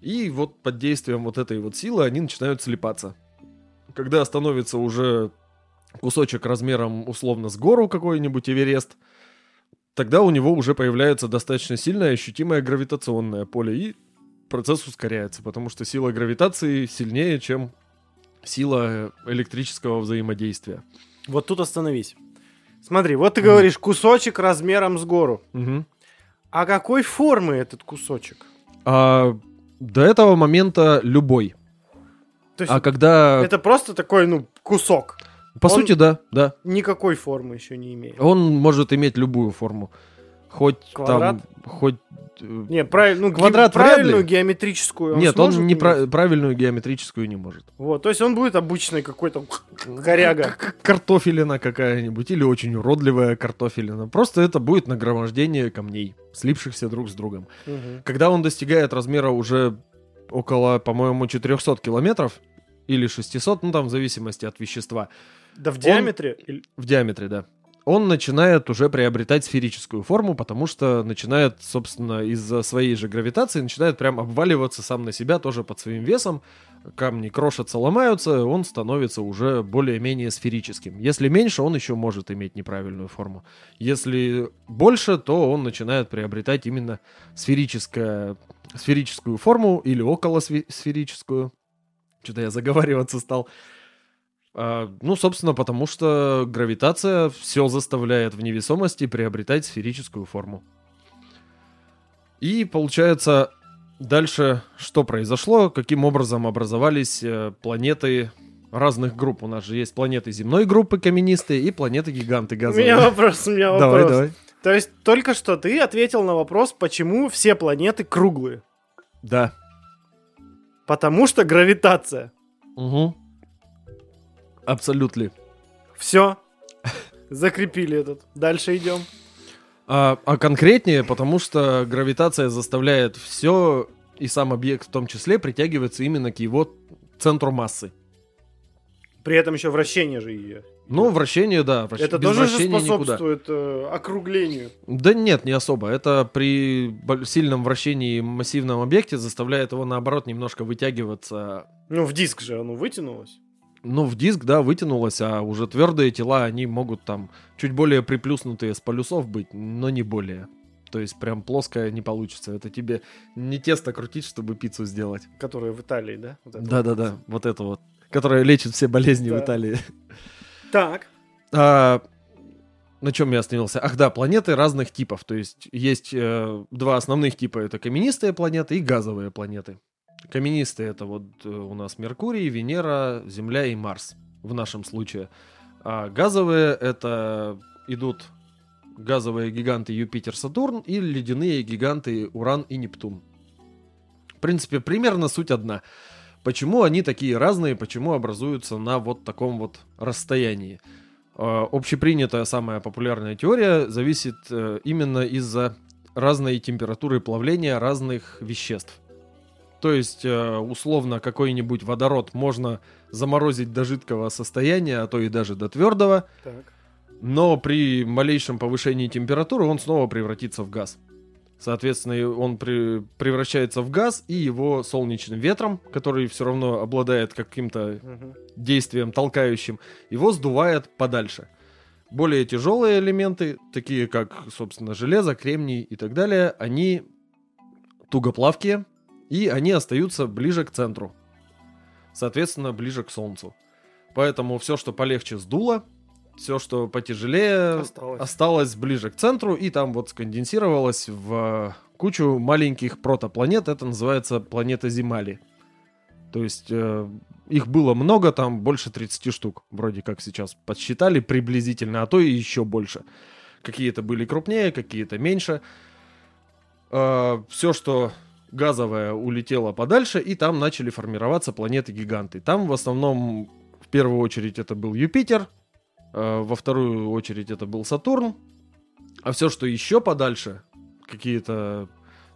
и вот под действием вот этой вот силы они начинают слипаться. Когда становится уже кусочек размером условно с гору какой-нибудь Эверест, тогда у него уже появляется достаточно сильное ощутимое гравитационное поле, и процесс ускоряется, потому что сила гравитации сильнее, чем сила электрического взаимодействия. Вот тут остановись. Смотри, вот ты говоришь, кусочек размером с гору. Угу. А какой формы этот кусочек? А, до этого момента любой. То есть А когда... это просто такой, ну, кусок. По он- сути, да, да. Никакой формы еще не имеет. Он может иметь любую форму. Хоть Квадрат? там... Хоть... э, Не, правильно, ну, Квадрат ге- правильную геометрическую Нет, он не пра- правильную геометрическую не может. Вот, то есть он будет обычный какой-то коряга. К- Картофелина какая-нибудь или очень уродливая картофелина. Просто это будет нагромождение камней, слипшихся друг с другом. Мгм. Когда он достигает размера уже около, по-моему, 400 километров или 600, ну там в зависимости от вещества, Да в диаметре? Или- в диаметре, да, он начинает уже приобретать сферическую форму, потому что начинает, собственно, из-за своей же гравитации, начинает прям обваливаться сам на себя тоже под своим весом. Камни крошатся, ломаются, он становится уже более-менее сферическим. Если меньше, он еще может иметь неправильную форму. Если больше, то он начинает приобретать именно сферическое, сферическую форму или около сферическую. Что-то я заговариваться стал. А, ну, собственно, потому что гравитация все заставляет в невесомости приобретать сферическую форму. И получается, дальше что произошло, каким образом образовались э, планеты разных групп. У нас же есть планеты земной группы каменистые и планеты-гиганты У газовые. меня вопрос, у меня Давай, вопрос. давай. То есть только что ты ответил на вопрос, почему все планеты круглые. Да. Потому что гравитация. Угу. Абсолютно. Все. Закрепили этот. Дальше идем. А, а конкретнее, потому что гравитация заставляет все, и сам объект в том числе, притягиваться именно к его центру массы. При этом еще вращение же ее. Ну, вращение, да. вращ- Это без тоже же вращения никуда. способствует э, округлению. Да нет, не особо. Это при сильном вращении массивном объекте заставляет его, наоборот, немножко вытягиваться. Ну, в диск же оно вытянулось. Ну, в диск, да, вытянулось, а уже твердые тела, они могут там чуть более приплюснутые с полюсов быть, но не более. То есть прям плоское не получится. Это тебе не тесто крутить, чтобы пиццу сделать. Которые в Италии, да? Это вот. Да-да-да, вот это вот. Которое лечит все болезни в Да. Италии. Так. А, на чем я остановился? Ах да, планеты разных типов. То есть есть э, два основных типа. Это каменистые планеты и газовые планеты. Каменистые это вот э, у нас Меркурий, Венера, Земля и Марс в нашем случае. А газовые это идут газовые гиганты Юпитер, Сатурн и ледяные гиганты Уран и Нептун. В принципе, примерно суть одна. Почему они такие разные, почему образуются на вот таком вот расстоянии? Э, Общепринятая самая популярная теория зависит э, именно из-за разной температуры плавления разных веществ. То есть, э, условно, какой-нибудь водород можно заморозить до жидкого состояния, а то и даже до твердого, Так. но при малейшем повышении температуры он снова превратится в газ. Соответственно, он при- превращается в газ, и его солнечным ветром, который все равно обладает каким-то Мгм. действием толкающим, его сдувает подальше. Более тяжелые элементы, такие как, собственно, железо, кремний и так далее, они тугоплавкие, и они остаются ближе к центру. Соответственно, ближе к Солнцу. Поэтому все, что полегче сдуло, все, что потяжелее, Осталось. осталось ближе к центру, и там вот сконденсировалось в кучу маленьких протопланет. Это называется планета Земали. То есть э, их было много, там больше 30 штук, вроде как сейчас подсчитали приблизительно, а то и еще больше. Какие-то были крупнее, какие-то меньше. все, что газовое, улетело подальше, и там начали формироваться планеты-гиганты. Там в основном, в первую очередь, это был Юпитер, э, во вторую очередь это был Сатурн, А все, что еще подальше, какие-то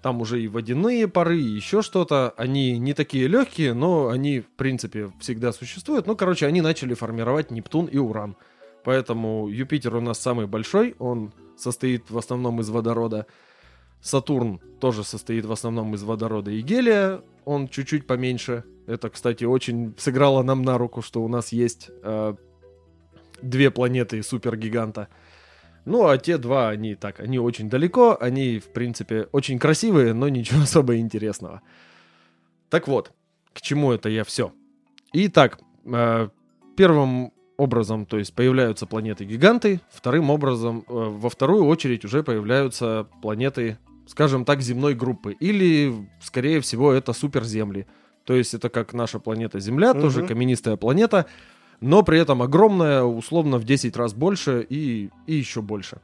там уже и водяные пары, и еще что-то, они не такие легкие, но они, в принципе, всегда существуют. Ну, короче, они начали формировать Нептун и Уран. Поэтому Юпитер у нас самый большой, он состоит в основном из водорода. Сатурн тоже состоит в основном из водорода и гелия, он чуть-чуть поменьше. Это, кстати, очень сыграло нам на руку, что у нас есть э, две планеты супергиганта. Ну, а те два, они так, они очень далеко, они, в принципе, очень красивые, но ничего особо интересного. Так вот, к чему это я все? Итак, э, первым образом, то есть появляются планеты-гиганты, вторым образом, э, во вторую очередь уже появляются планеты, скажем так, земной группы. Или, скорее всего, это суперземли. То есть это как наша планета Земля, угу. тоже каменистая планета, но при этом огромная, условно в 10 раз больше и, и еще больше.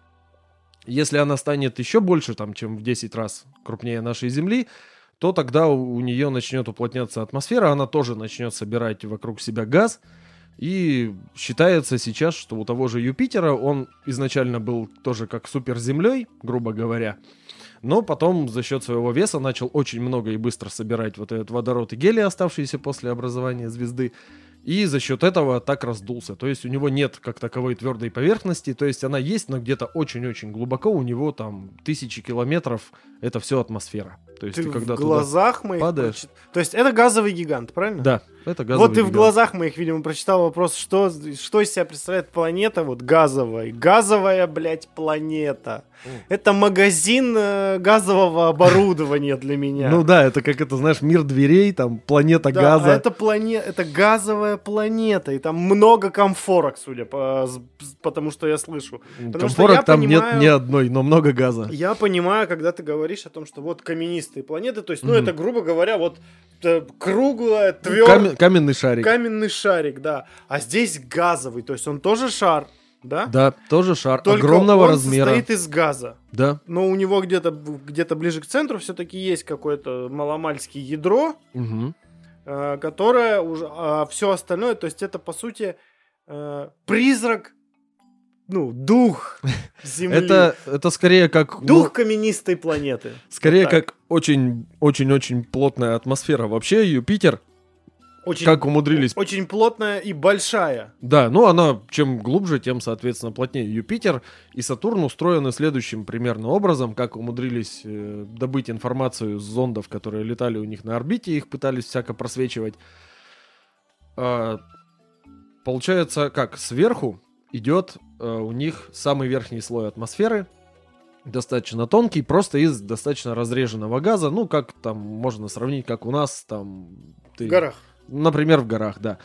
Если она станет еще больше, там, чем в 10 раз крупнее нашей Земли, то тогда у, у нее начнет уплотняться атмосфера, она тоже начнет собирать вокруг себя газ, и считается сейчас, что у того же Юпитера он изначально был тоже как суперземлей, грубо говоря, но потом за счет своего веса начал очень много и быстро собирать вот этот водород и гелий, оставшиеся после образования звезды, и за счет этого так раздулся. То есть у него нет как таковой твердой поверхности, то есть она есть, но где-то очень-очень глубоко у него там тысячи километров, это все атмосфера. То есть ты, ты когда в глазах моих падаешь... То есть это газовый гигант, правильно? Да, это Вот гигант. в глазах моих, видимо, прочитал вопрос, что, что из себя представляет планета вот газовая. Газовая, блядь, планета. Это магазин э, газового оборудования для меня. Ну да, это как это, знаешь, мир дверей, там планета да, газа. А это, плане... это газовая планета, и там много комфорок, судя по... потому что я слышу. Потому Комфорок что там понимаю... нет ни одной, но много газа. Я понимаю, когда ты говоришь о том, что вот каменистые планеты, то есть, ну, mm-hmm. это, грубо говоря, вот э, круглая, твердая... Кам... Каменный шарик. Каменный шарик, да. А здесь газовый, то есть он тоже шар, да? Да, тоже шар Только огромного он размера. состоит из газа. Да. Но у него где-то где ближе к центру все-таки есть какое-то маломальское ядро, угу. э, которое уже... А все остальное, то есть это, по сути, э, призрак ну, дух Земли. Это, это скорее как... Дух ну, каменистой планеты. Скорее вот как очень-очень-очень плотная атмосфера. Вообще Юпитер, очень, как умудрились... Очень плотная и большая. Да, ну она чем глубже, тем, соответственно, плотнее. Юпитер и Сатурн устроены следующим примерно образом, как умудрились э, добыть информацию с зондов, которые летали у них на орбите, их пытались всяко просвечивать. А, получается, как сверху идет э, у них самый верхний слой атмосферы, достаточно тонкий, просто из достаточно разреженного газа, ну, как там можно сравнить, как у нас там... Ты, в горах. Например, в горах, да.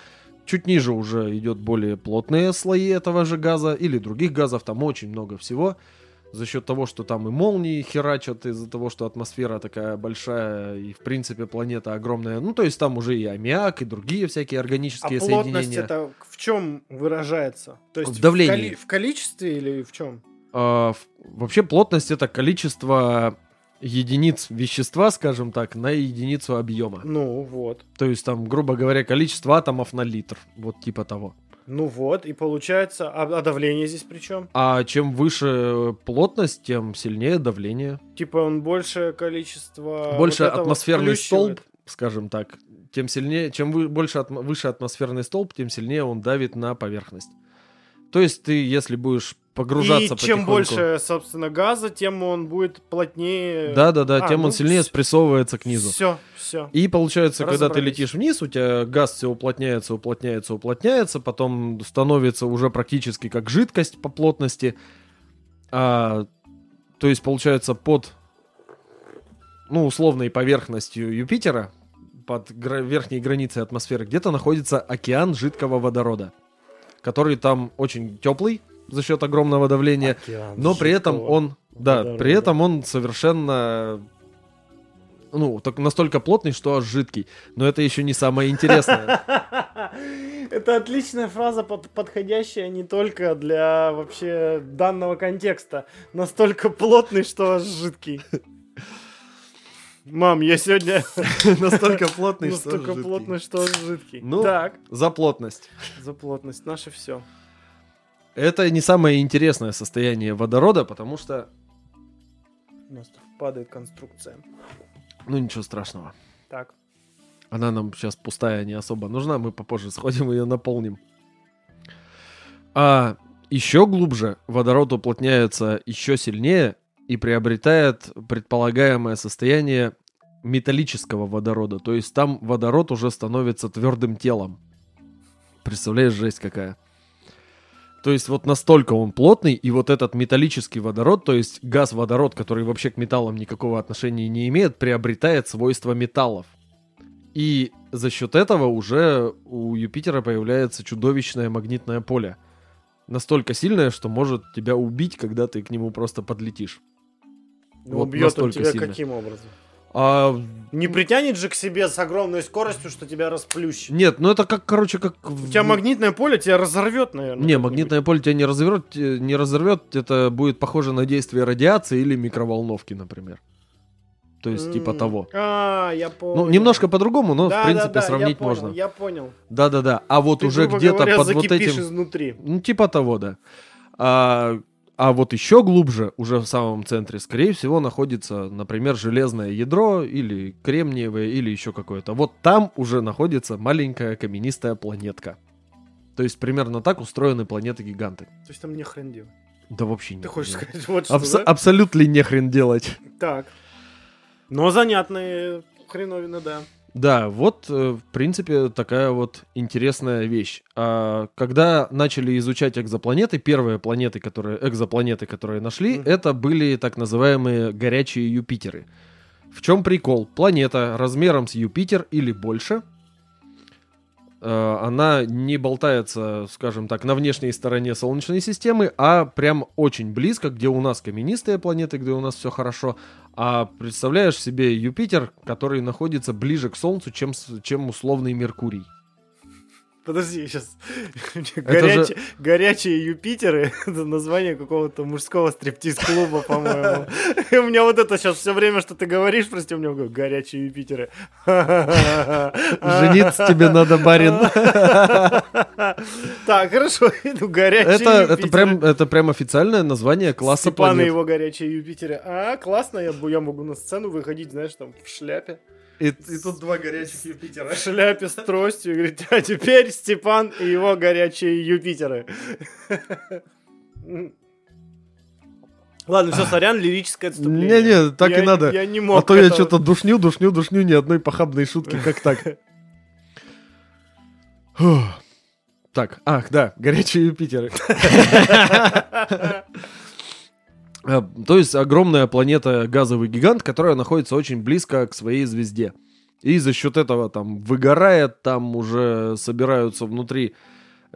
Чуть ниже уже идет более плотные слои этого же газа или других газов, там очень много всего за счет того, что там и молнии херачат, из-за того, что атмосфера такая большая, и в принципе планета огромная. Ну, то есть там уже и аммиак, и другие всякие органические а плотность соединения. это в чем выражается? То есть в давлении. В, коли- в количестве или в чем? А, в, вообще плотность это количество единиц вещества, скажем так, на единицу объема. Ну, вот. То есть там, грубо говоря, количество атомов на литр. Вот типа того. Ну вот, и получается, а, а давление здесь при чем? А чем выше плотность, тем сильнее давление. Типа он большее количество... Больше вот атмосферный столб, скажем так, тем сильнее, чем вы, больше атм, выше атмосферный столб, тем сильнее он давит на поверхность. То есть ты, если будешь погружаться И чем больше, собственно, газа, тем он будет плотнее. Да, да, да, а, тем ну, он сильнее спрессовывается к низу. Все, все. И получается, когда ты летишь вниз, у тебя газ все уплотняется, уплотняется, уплотняется, потом становится уже практически как жидкость по плотности. А, то есть, получается, под ну, условной поверхностью Юпитера, под гра- верхней границей атмосферы, где-то находится океан жидкого водорода, который там очень теплый, за счет огромного давления, Океан но при этом он, да, водорода. при этом он совершенно, ну, так настолько плотный, что аж жидкий. Но это еще не самое интересное. Это отличная фраза, подходящая не только для вообще данного контекста. Настолько плотный, что аж жидкий. Мам, я сегодня настолько плотный, что настолько плотный, что жидкий. Ну, так. За плотность. За плотность. Наше все. Это не самое интересное состояние водорода, потому что... У нас тут падает конструкция. Ну, ничего страшного. Так. Она нам сейчас пустая, не особо нужна. Мы попозже сходим и ее наполним. А еще глубже водород уплотняется еще сильнее и приобретает предполагаемое состояние металлического водорода. То есть там водород уже становится твердым телом. Представляешь, жесть какая. То есть вот настолько он плотный, и вот этот металлический водород, то есть газ-водород, который вообще к металлам никакого отношения не имеет, приобретает свойства металлов. И за счет этого уже у Юпитера появляется чудовищное магнитное поле. Настолько сильное, что может тебя убить, когда ты к нему просто подлетишь. Ну, вот убьет он тебя сильно. каким образом? А... Не притянет же к себе с огромной скоростью, что тебя расплющит. Нет, ну это как, короче, как... У тебя магнитное поле тебя разорвет, наверное. Не, магнитное поле тебя не разорвет, не разорвет, это будет похоже на действие радиации или микроволновки, например. То есть, типа того. А, я понял. Ну, немножко по-другому, но, в принципе, сравнить можно. Я понял. Да-да-да. А вот уже где-то под вот этим... изнутри. Ну, типа того, да. А, а вот еще глубже, уже в самом центре, скорее всего, находится, например, железное ядро или кремниевое или еще какое-то. Вот там уже находится маленькая каменистая планетка. То есть примерно так устроены планеты-гиганты. То есть там не хрен делать? Да вообще не. Ты хочешь делать. сказать вот что, Абс- да? Абсолютно не хрен делать. Так. Но занятные хреновины, да. Да, вот, э, в принципе, такая вот интересная вещь. А, когда начали изучать экзопланеты, первые планеты, которые, экзопланеты, которые нашли, mm-hmm. это были так называемые горячие Юпитеры. В чем прикол? Планета размером с Юпитер или больше – Э, она не болтается, скажем так, на внешней стороне Солнечной системы, а прям очень близко, где у нас каменистые планеты, где у нас все хорошо. А представляешь себе Юпитер, который находится ближе к Солнцу, чем, чем условный Меркурий. Подожди, сейчас. Горячие, же... горячие Юпитеры это название какого-то мужского стриптиз-клуба, по-моему. У меня вот это сейчас все время, что ты говоришь, прости, у меня горячие Юпитеры. Жениться тебе надо, барин. Так, хорошо, иду горячие это, это прям Это прям официальное название класса Степан и его горячие Юпитеры. А, классно, я, я могу на сцену выходить, знаешь, там в шляпе. И, и тут два горячих Юпитера. В шляпе с тростью. И говорит, а теперь Степан и его горячие Юпитеры. Ладно, все, сорян, лирическое отступление. Не-не, так я, и надо. Я не мог. А то этого... я что-то душню, душню, душню, ни одной похабной шутки, как так. Так, ах, да, горячие Юпитеры. Э, то есть огромная планета газовый гигант, которая находится очень близко к своей звезде. И за счет этого там выгорает, там уже собираются внутри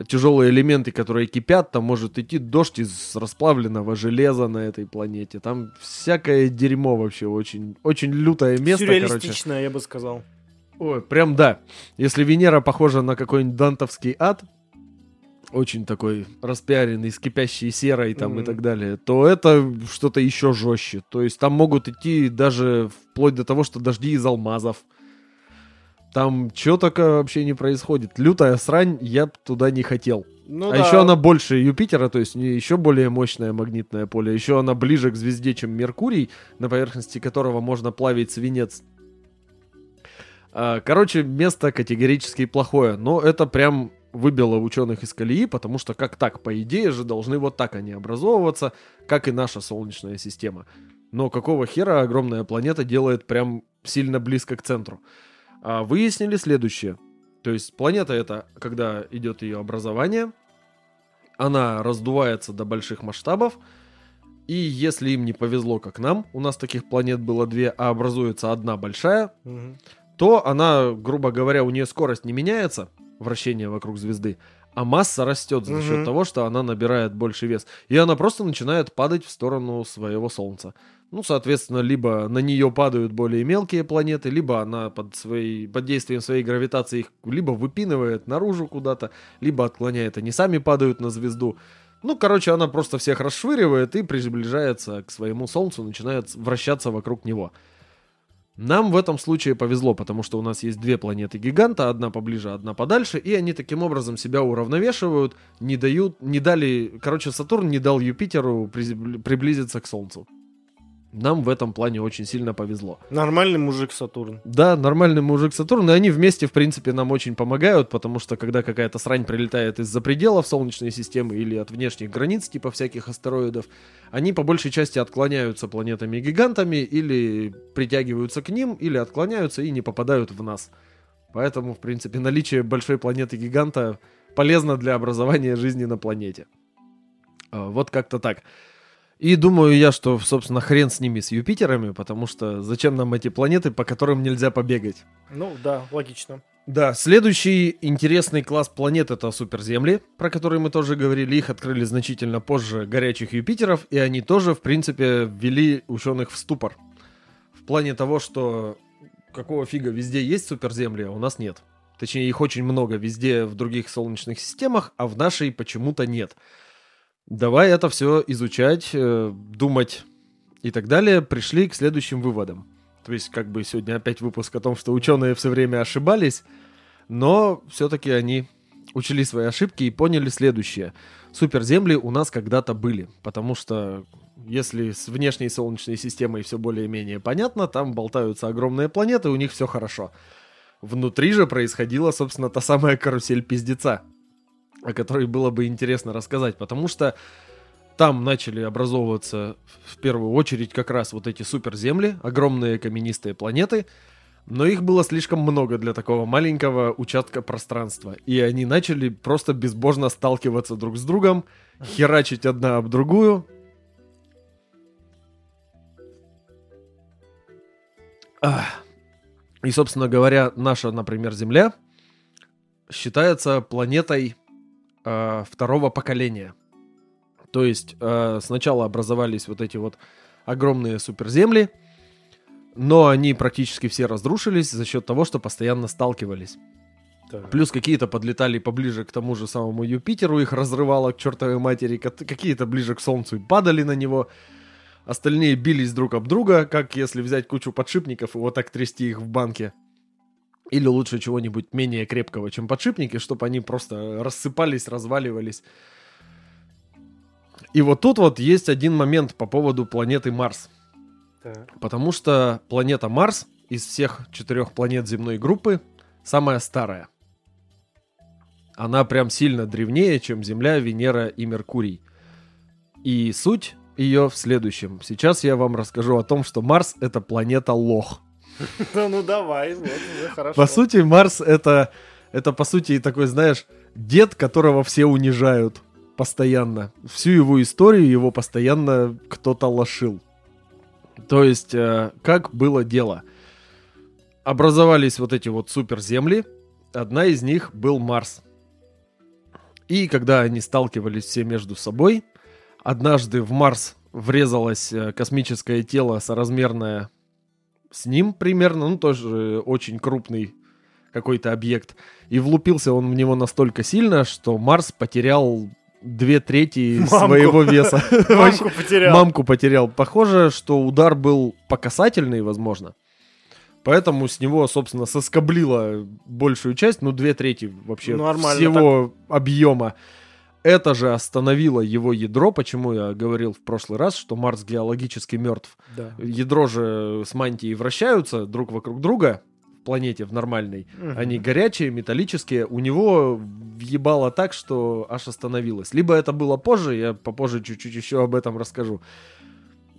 тяжелые элементы, которые кипят, там может идти дождь из расплавленного железа на этой планете. Там всякое дерьмо вообще, очень, очень лютое место, Сюрреалистичное, короче. я бы сказал. Ой, прям да. Если Венера похожа на какой-нибудь дантовский ад, очень такой распиаренный, с кипящей серой там mm-hmm. и так далее, то это что-то еще жестче. То есть там могут идти даже вплоть до того, что дожди из алмазов. Там что только вообще не происходит. Лютая срань, я б туда не хотел. Ну, а да. еще она больше Юпитера, то есть еще более мощное магнитное поле. Еще она ближе к звезде, чем Меркурий, на поверхности которого можно плавить свинец. А, короче, место категорически плохое, но это прям выбило ученых из колеи, потому что как так, по идее же, должны вот так они образовываться, как и наша Солнечная система. Но какого хера огромная планета делает прям сильно близко к центру? А выяснили следующее. То есть планета это, когда идет ее образование, она раздувается до больших масштабов, и если им не повезло, как нам, у нас таких планет было две, а образуется одна большая, угу. то она, грубо говоря, у нее скорость не меняется, вращения вокруг звезды, а масса растет за счет угу. того, что она набирает больше вес. И она просто начинает падать в сторону своего Солнца. Ну, соответственно, либо на нее падают более мелкие планеты, либо она под, своей, под действием своей гравитации их либо выпинывает наружу куда-то, либо отклоняет, они сами падают на звезду. Ну, короче, она просто всех расшвыривает и приближается к своему Солнцу, начинает вращаться вокруг него. Нам в этом случае повезло, потому что у нас есть две планеты-гиганта, одна поближе, одна подальше, и они таким образом себя уравновешивают, не дают, не дали, короче, Сатурн не дал Юпитеру приблизиться к Солнцу. Нам в этом плане очень сильно повезло. Нормальный мужик Сатурн. Да, нормальный мужик Сатурн, и они вместе, в принципе, нам очень помогают, потому что когда какая-то срань прилетает из-за пределов Солнечной системы или от внешних границ, типа всяких астероидов, они по большей части отклоняются планетами-гигантами или притягиваются к ним, или отклоняются и не попадают в нас. Поэтому, в принципе, наличие большой планеты-гиганта полезно для образования жизни на планете. А, вот как-то так. И думаю я, что, собственно, хрен с ними, с Юпитерами, потому что зачем нам эти планеты, по которым нельзя побегать? Ну да, логично. Да, следующий интересный класс планет это суперземли, про которые мы тоже говорили. Их открыли значительно позже горячих Юпитеров, и они тоже, в принципе, ввели ученых в ступор. В плане того, что какого фига везде есть суперземли, а у нас нет. Точнее, их очень много везде в других солнечных системах, а в нашей почему-то нет. Давай это все изучать, э, думать и так далее, пришли к следующим выводам. То есть, как бы сегодня опять выпуск о том, что ученые все время ошибались, но все-таки они учли свои ошибки и поняли следующее. Суперземли у нас когда-то были, потому что если с внешней Солнечной системой все более-менее понятно, там болтаются огромные планеты, у них все хорошо. Внутри же происходила, собственно, та самая карусель пиздеца – о которой было бы интересно рассказать, потому что там начали образовываться в первую очередь как раз вот эти суперземли, огромные каменистые планеты, но их было слишком много для такого маленького участка пространства, и они начали просто безбожно сталкиваться друг с другом, херачить одна об другую. И, собственно говоря, наша, например, Земля считается планетой э, второго поколения. То есть э, сначала образовались вот эти вот огромные суперземли, но они практически все разрушились за счет того, что постоянно сталкивались. Так. Плюс какие-то подлетали поближе к тому же самому Юпитеру, их разрывало к чертовой матери, какие-то ближе к Солнцу и падали на него. Остальные бились друг об друга, как если взять кучу подшипников и вот так трясти их в банке. Или лучше чего-нибудь менее крепкого, чем подшипники, чтобы они просто рассыпались, разваливались. И вот тут вот есть один момент по поводу планеты Марс. Так. Потому что планета Марс из всех четырех планет земной группы самая старая. Она прям сильно древнее, чем Земля, Венера и Меркурий. И суть ее в следующем. Сейчас я вам расскажу о том, что Марс это планета лох. Ну, давай, хорошо. По сути, Марс это, это по сути такой, знаешь, дед, которого все унижают постоянно. Всю его историю его постоянно кто-то лошил. То есть, э, как было дело? Образовались вот эти вот суперземли. Одна из них был Марс. И когда они сталкивались все между собой, однажды в Марс врезалось э, космическое тело соразмерное с ним примерно, ну тоже очень крупный какой-то объект. И влупился он в него настолько сильно, что Марс потерял две трети Мамку. своего веса. Мамку потерял. Мамку потерял. Похоже, что удар был по касательной, возможно. Поэтому с него, собственно, соскоблило большую часть, ну, две трети вообще Нормально всего так. объема. Это же остановило его ядро, почему я говорил в прошлый раз, что Марс геологически мертв. Да. Ядро же с мантией вращаются друг вокруг друга в планете, в нормальной. Угу. Они горячие, металлические. У него въебало так, что аж остановилось. Либо это было позже, я попозже чуть-чуть еще об этом расскажу.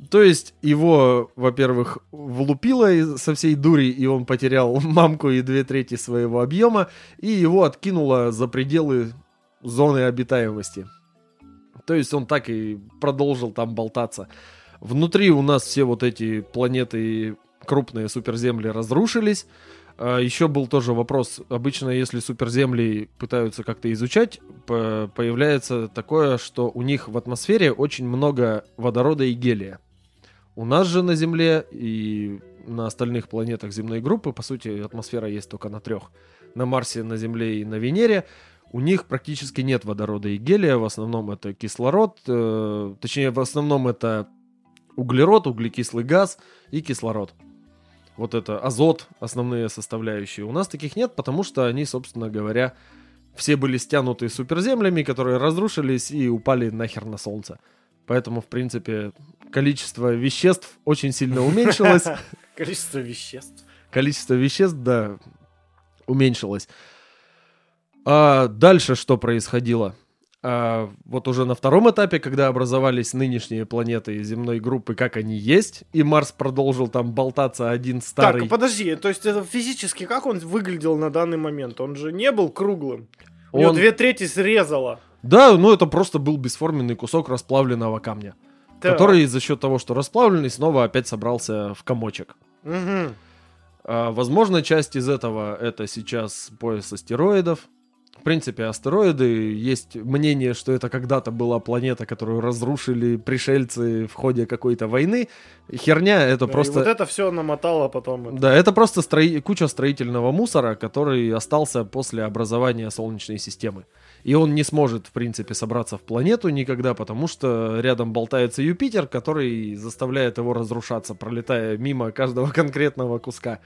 То есть его, во-первых, влупило со всей дури, и он потерял мамку и две трети своего объема, и его откинуло за пределы зоны обитаемости. То есть он так и продолжил там болтаться. Внутри у нас все вот эти планеты, крупные суперземли разрушились. А, Еще был тоже вопрос. Обычно, если суперземли пытаются как-то изучать, появляется такое, что у них в атмосфере очень много водорода и гелия. У нас же на Земле и на остальных планетах земной группы, по сути, атмосфера есть только на трех. На Марсе, на Земле и на Венере у них практически нет водорода и гелия, в основном это кислород, э, точнее в основном это углерод, углекислый газ и кислород. вот это азот, основные составляющие. У нас таких нет, потому что они, собственно говоря, все были стянуты суперземлями, которые разрушились и упали нахер на солнце. Поэтому, в принципе, количество веществ очень сильно уменьшилось. Количество веществ. Количество веществ, да, уменьшилось. А дальше что происходило? А, вот уже на втором этапе, когда образовались нынешние планеты земной группы, как они есть, и Марс продолжил там болтаться один старый. Так, подожди, то есть это физически как он выглядел на данный момент? Он же не был круглым. У него две трети срезало. Да, ну это просто был бесформенный кусок расплавленного камня. Так. Который за счет того, что расплавленный, снова опять собрался в комочек. Угу. А, возможно, часть из этого это сейчас пояс астероидов. В принципе, астероиды, есть мнение, что это когда-то была планета, которую разрушили пришельцы в ходе какой-то войны. Херня, это да, просто... вот это все намотало потом. Да, это просто стро... куча строительного мусора, который остался после образования Солнечной системы. И он не сможет, в принципе, собраться в планету никогда, потому что рядом болтается Юпитер, который заставляет его разрушаться, пролетая мимо каждого конкретного куска.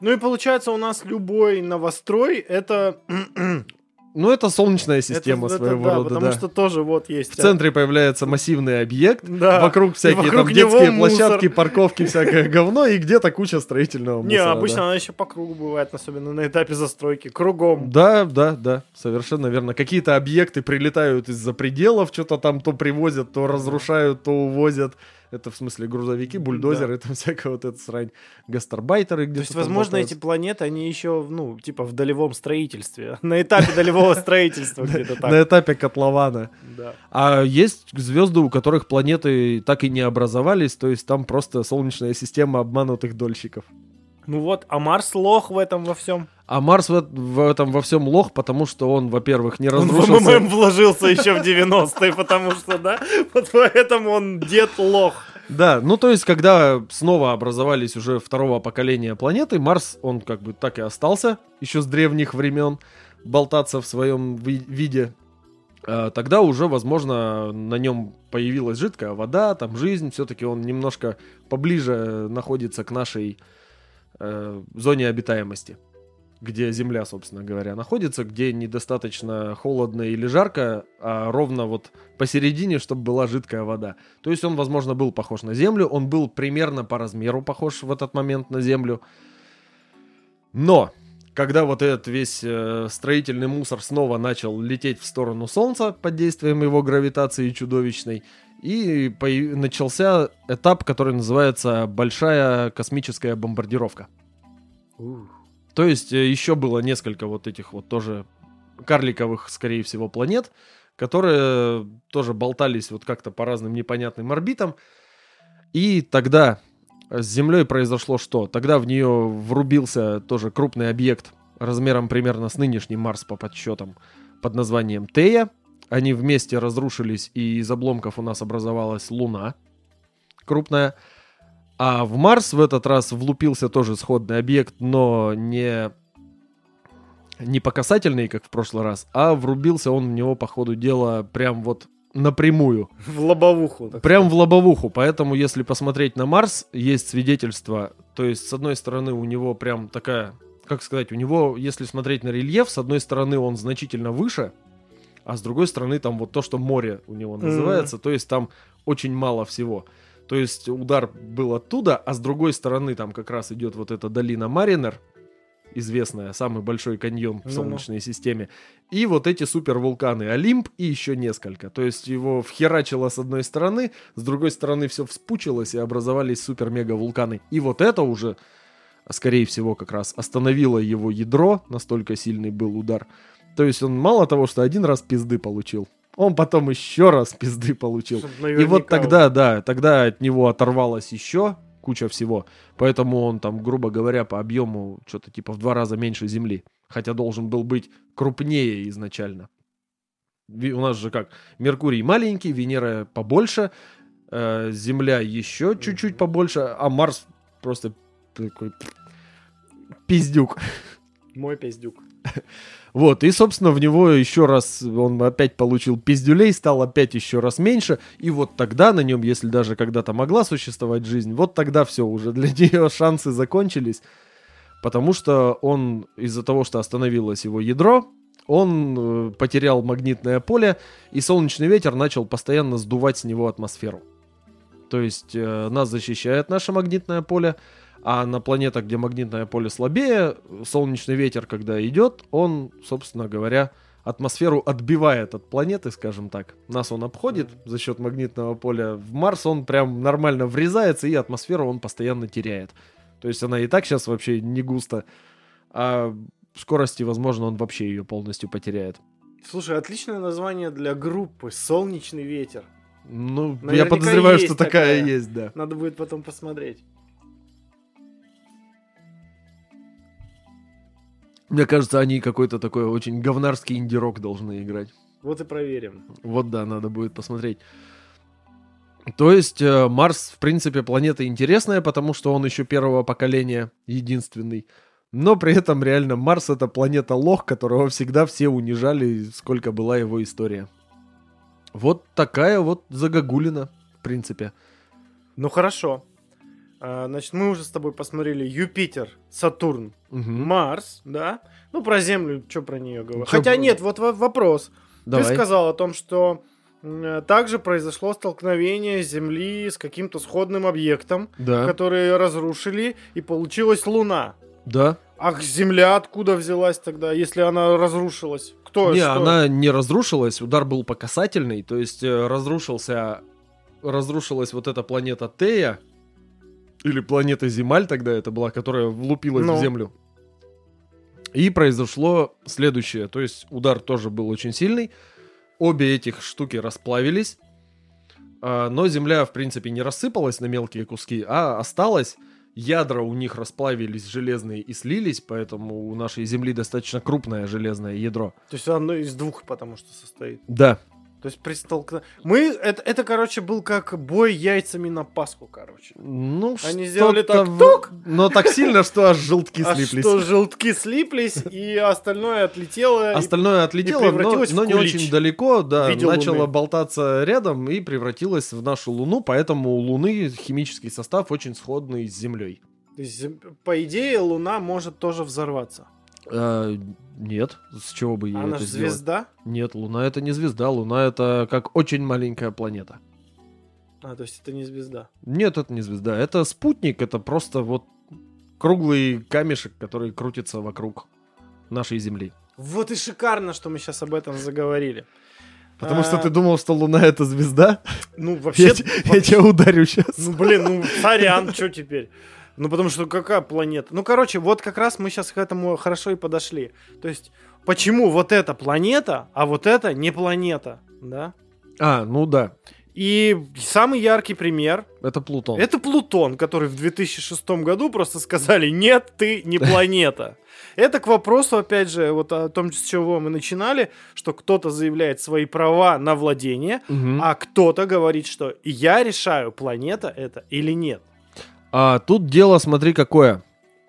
Ну и получается у нас любой новострой это... Ну, это солнечная система это, своего это, да, рода, потому да. что тоже вот есть... В центре появляется массивный объект, да. вокруг всякие вокруг там детские площадки, мусор. парковки, всякое говно, и где-то куча строительного мусора. Не, обычно да. она еще по кругу бывает, особенно на этапе застройки, кругом. Да, да, да, совершенно верно. Какие-то объекты прилетают из-за пределов, что-то там то привозят, то разрушают, то увозят. Это в смысле грузовики, бульдозеры, да. там всякая вот эта срань, гастарбайтеры где-то. То есть, возможно, эти планеты, они еще, ну, типа в долевом строительстве. На этапе долевого строительства где-то так. На этапе котлована. А есть звезды, у которых планеты так и не образовались, то есть там просто солнечная система обманутых дольщиков. Ну вот, а Марс лох в этом во всем. А Марс в, в этом во всем лох, потому что он, во-первых, не разрушился. Он в МММ вложился еще в 90-е, потому что, да, вот поэтому он дед лох. Да, ну то есть, когда снова образовались уже второго поколения планеты, Марс, он как бы так и остался, еще с древних времен, болтаться в своем виде. А, тогда уже, возможно, на нем появилась жидкая вода, там жизнь, все-таки он немножко поближе находится к нашей э, зоне обитаемости где Земля, собственно говоря, находится, где недостаточно холодно или жарко, а ровно вот посередине, чтобы была жидкая вода. То есть он, возможно, был похож на Землю, он был примерно по размеру похож в этот момент на Землю. Но, когда вот этот весь э, строительный мусор снова начал лететь в сторону Солнца под действием его гравитации чудовищной, и начался этап, который называется «Большая космическая бомбардировка». Ух. То есть э, еще было несколько вот этих вот тоже карликовых, скорее всего, планет, которые тоже болтались вот как-то по разным непонятным орбитам. И тогда с Землей произошло что? Тогда в нее врубился тоже крупный объект размером примерно с нынешним Марс по подсчетам под названием Тея. Они вместе разрушились, и из обломков у нас образовалась Луна крупная. А в Марс в этот раз влупился тоже сходный объект, но не не по касательной, как в прошлый раз, а врубился он в него по ходу дела прям вот напрямую. В лобовуху. Прям в лобовуху. Поэтому, если посмотреть на Марс, есть свидетельство. То есть, с одной стороны, у него прям такая, как сказать, у него, если смотреть на рельеф, с одной стороны, он значительно выше, а с другой стороны, там вот то, что море у него называется, mm. то есть там очень мало всего. То есть удар был оттуда, а с другой стороны там как раз идет вот эта долина Маринер, известная, самый большой каньон в Солнечной ну. системе. И вот эти супервулканы Олимп и еще несколько. То есть его вхерачило с одной стороны, с другой стороны все вспучилось и образовались супер-мега-вулканы. И вот это уже, скорее всего, как раз остановило его ядро, настолько сильный был удар. То есть он мало того, что один раз пизды получил, он потом еще раз пизды получил. И вот тогда, да, тогда от него оторвалось еще куча всего. Поэтому он там, грубо говоря, по объему что-то типа в два раза меньше Земли. Хотя должен был быть крупнее изначально. У нас же как, Меркурий маленький, Венера побольше, э, Земля еще чуть-чуть побольше, а Марс просто такой пиздюк. Мой пиздюк. Вот, и, собственно, в него еще раз, он опять получил пиздюлей, стал опять еще раз меньше, и вот тогда на нем, если даже когда-то могла существовать жизнь, вот тогда все уже, для нее шансы закончились, потому что он из-за того, что остановилось его ядро, он э, потерял магнитное поле, и солнечный ветер начал постоянно сдувать с него атмосферу. То есть э, нас защищает наше магнитное поле, а на планетах, где магнитное поле слабее, солнечный ветер, когда идет, он, собственно говоря, атмосферу отбивает от планеты, скажем так. Нас он обходит за счет магнитного поля. В Марс он прям нормально врезается, и атмосферу он постоянно теряет. То есть она и так сейчас вообще не густо. А скорости, возможно, он вообще ее полностью потеряет. Слушай, отличное название для группы «Солнечный ветер». Ну, Наверняка я подозреваю, что такая, такая есть, да. Надо будет потом посмотреть. Мне кажется, они какой-то такой очень говнарский инди-рок должны играть. Вот и проверим. Вот да, надо будет посмотреть. То есть э, Марс, в принципе, планета интересная, потому что он еще первого поколения, единственный. Но при этом реально Марс это планета лох, которого всегда все унижали, сколько была его история. Вот такая вот загогулина, в принципе. Ну хорошо. А, значит, мы уже с тобой посмотрели Юпитер, Сатурн, угу. Марс, да? Ну, про Землю, что про нее говорить? Хотя нет, вот вопрос. Давай. Ты сказал о том, что также произошло столкновение Земли с каким-то сходным объектом, да. который разрушили, и получилась Луна. Да. А Земля откуда взялась тогда, если она разрушилась? Кто? Не, что? она не разрушилась, удар был по касательной, то есть э, разрушился, разрушилась вот эта планета Тея, или планета Земаль тогда это была, которая влупилась Но. в ну. Землю. И произошло следующее. То есть удар тоже был очень сильный. Обе этих штуки расплавились. А, но Земля, в принципе, не рассыпалась на мелкие куски, а осталась. Ядра у них расплавились железные и слились, поэтому у нашей Земли достаточно крупное железное ядро. То есть оно из двух, потому что состоит. Да, то есть при столкновении... Мы... Это, это, короче, был как бой яйцами на Пасху, короче. Ну, Они сделали так, в... тук! Но так сильно, что аж желтки слиплись. что желтки слиплись, и остальное отлетело. Остальное отлетело, но, но не очень далеко, да. Начало болтаться рядом и превратилось в нашу Луну, поэтому у Луны химический состав очень сходный с Землей. То есть, по идее, Луна может тоже взорваться. А, нет, с чего бы ей Она это звезда? Нет, Луна это не звезда, Луна это как очень маленькая планета. А, то есть это не звезда? Нет, это не звезда, это спутник, это просто вот круглый камешек, который крутится вокруг нашей Земли. Вот и шикарно, что мы сейчас об этом заговорили. Потому а... что ты думал, что Луна это звезда? Ну, вообще... Я, вообще... я тебя ударю сейчас. Ну, блин, ну, сорян, что теперь? Ну, потому что какая планета? Ну, короче, вот как раз мы сейчас к этому хорошо и подошли. То есть, почему вот эта планета, а вот это не планета, да? А, ну да. И самый яркий пример... Это Плутон. Это Плутон, который в 2006 году просто сказали, нет, ты не планета. Это к вопросу, опять же, вот о том, с чего мы начинали, что кто-то заявляет свои права на владение, а кто-то говорит, что я решаю, планета это или нет. А тут дело, смотри, какое.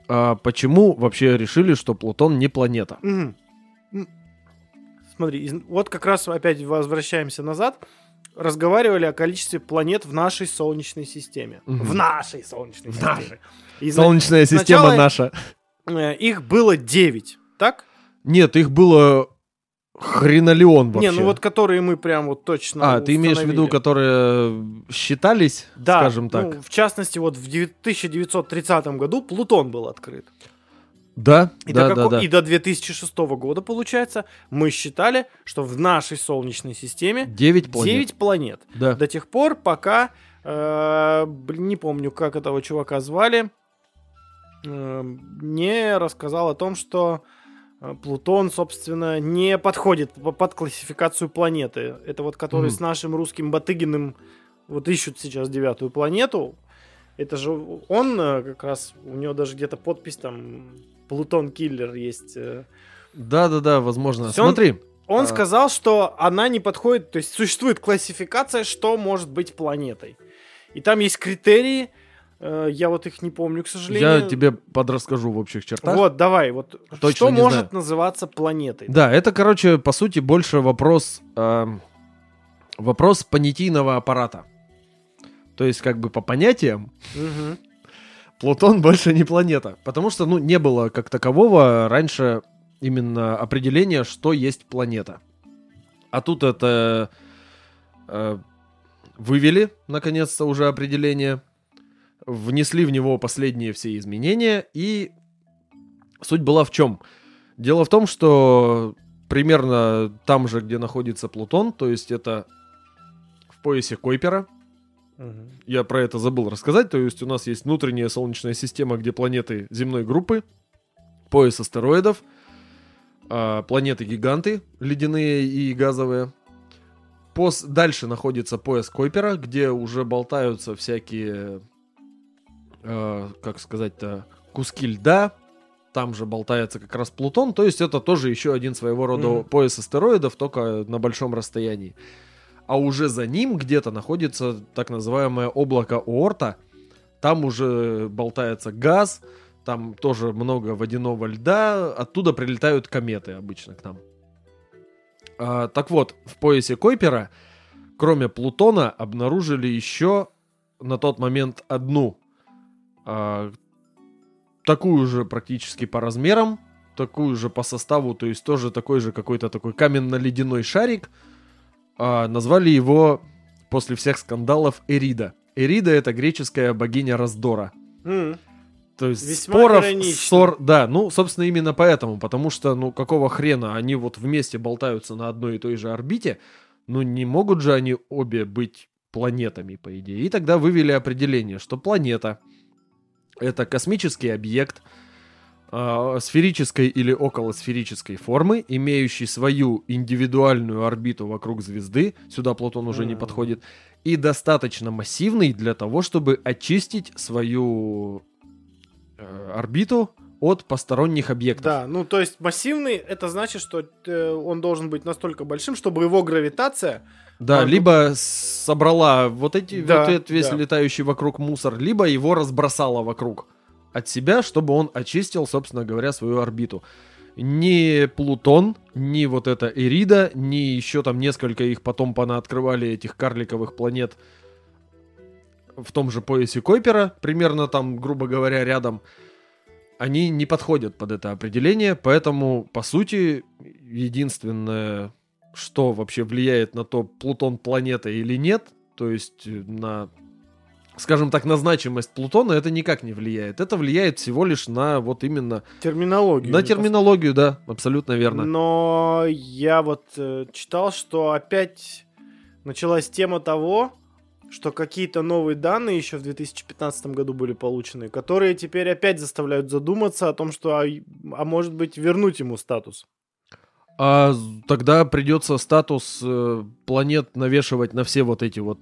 А почему вообще решили, что Плутон не планета? Угу. Смотри, вот как раз опять возвращаемся назад. Разговаривали о количестве планет в нашей Солнечной системе. Угу. В нашей Солнечной системе. И Солнечная система наша. Э, их было 9, так? Нет, их было Хренолеон вообще. Не, ну вот которые мы прям вот точно А, ты имеешь в виду, которые считались, да, скажем так? Ну, в частности, вот в 1930 году Плутон был открыт. Да, и да, до да, да. И до 2006 года, получается, мы считали, что в нашей Солнечной системе 9 планет. 9 планет. Да. До тех пор, пока, э, не помню, как этого чувака звали, э, не рассказал о том, что Плутон, собственно, не подходит под классификацию планеты. Это вот который mm. с нашим русским Батыгиным вот ищут сейчас девятую планету. Это же он э, как раз, у него даже где-то подпись там Плутон Киллер есть. Э. Да-да-да, возможно. Смотри. Он, он а... сказал, что она не подходит, то есть существует классификация, что может быть планетой. И там есть критерии, я вот их не помню, к сожалению. Я тебе подрасскажу в общих чертах. Вот, давай, вот Точно что может знаю. называться планетой? Да, это, короче, по сути, больше вопрос, эм, вопрос понятийного аппарата. То есть, как бы по понятиям, Мгм. Плутон больше не планета. Потому что, ну, не было как такового раньше именно определения, что есть планета. А тут это э, вывели, наконец-то, уже определение, внесли в него последние все изменения, и суть была в чем? Дело в том, что примерно там же, где находится Плутон, то есть это в поясе Койпера, я про это забыл рассказать. То есть у нас есть внутренняя Солнечная система, где планеты земной группы, пояс астероидов, а, планеты-гиганты, ледяные и газовые. Пос... Дальше находится пояс Койпера, где уже болтаются всякие, э, как сказать-то, куски льда. Там же болтается как раз Плутон. То есть это тоже еще один своего рода Мгм. пояс астероидов, только на большом расстоянии а уже за ним где-то находится так называемое облако Оорта. Там уже болтается газ, там тоже много водяного льда, оттуда прилетают кометы обычно к нам. А, так вот, в поясе Койпера, кроме Плутона, обнаружили еще на тот момент одну а, такую же практически по размерам, такую же по составу, то есть тоже такой же какой-то такой каменно-ледяной шарик, а, назвали его после всех скандалов Эрида. Эрида это греческая богиня раздора. М. То есть Весьма споров, иронично. ссор, да, ну, собственно, именно поэтому, потому что, ну, какого хрена они вот вместе болтаются на одной и той же орбите, ну, не могут же они обе быть планетами, по идее. И тогда вывели определение, что планета — это космический объект а, сферической или околосферической формы, имеющий свою индивидуальную орбиту вокруг звезды, сюда Плутон уже не подходит, и достаточно массивный для того, чтобы очистить свою э, орбиту от посторонних объектов. Да, ну то есть массивный, это значит, что э, он должен быть настолько большим, чтобы его гравитация... Да, А, ну- либо собрала вот эти Да, вот этот весь да. летающий вокруг мусор, либо его разбросала вокруг от себя, чтобы он очистил, собственно говоря, свою орбиту. Ни Плутон, ни вот эта Эрида, ни еще там несколько их потом понаоткрывали этих карликовых планет в том же поясе Койпера, примерно там, грубо говоря, рядом, они не подходят под это определение, поэтому, по сути, единственное, что вообще влияет на то, Плутон планета или нет, то есть э, на, скажем так, на значимость Плутона, это никак не влияет. Это влияет всего лишь на вот именно, Терминологию. на терминологию, да, абсолютно верно. Но я вот э, читал, что опять началась тема того, что какие-то новые данные еще в 2015 году были получены, которые теперь опять заставляют задуматься о том, что, а, а может быть, вернуть ему статус. А тогда придется статус э, планет навешивать на все вот эти вот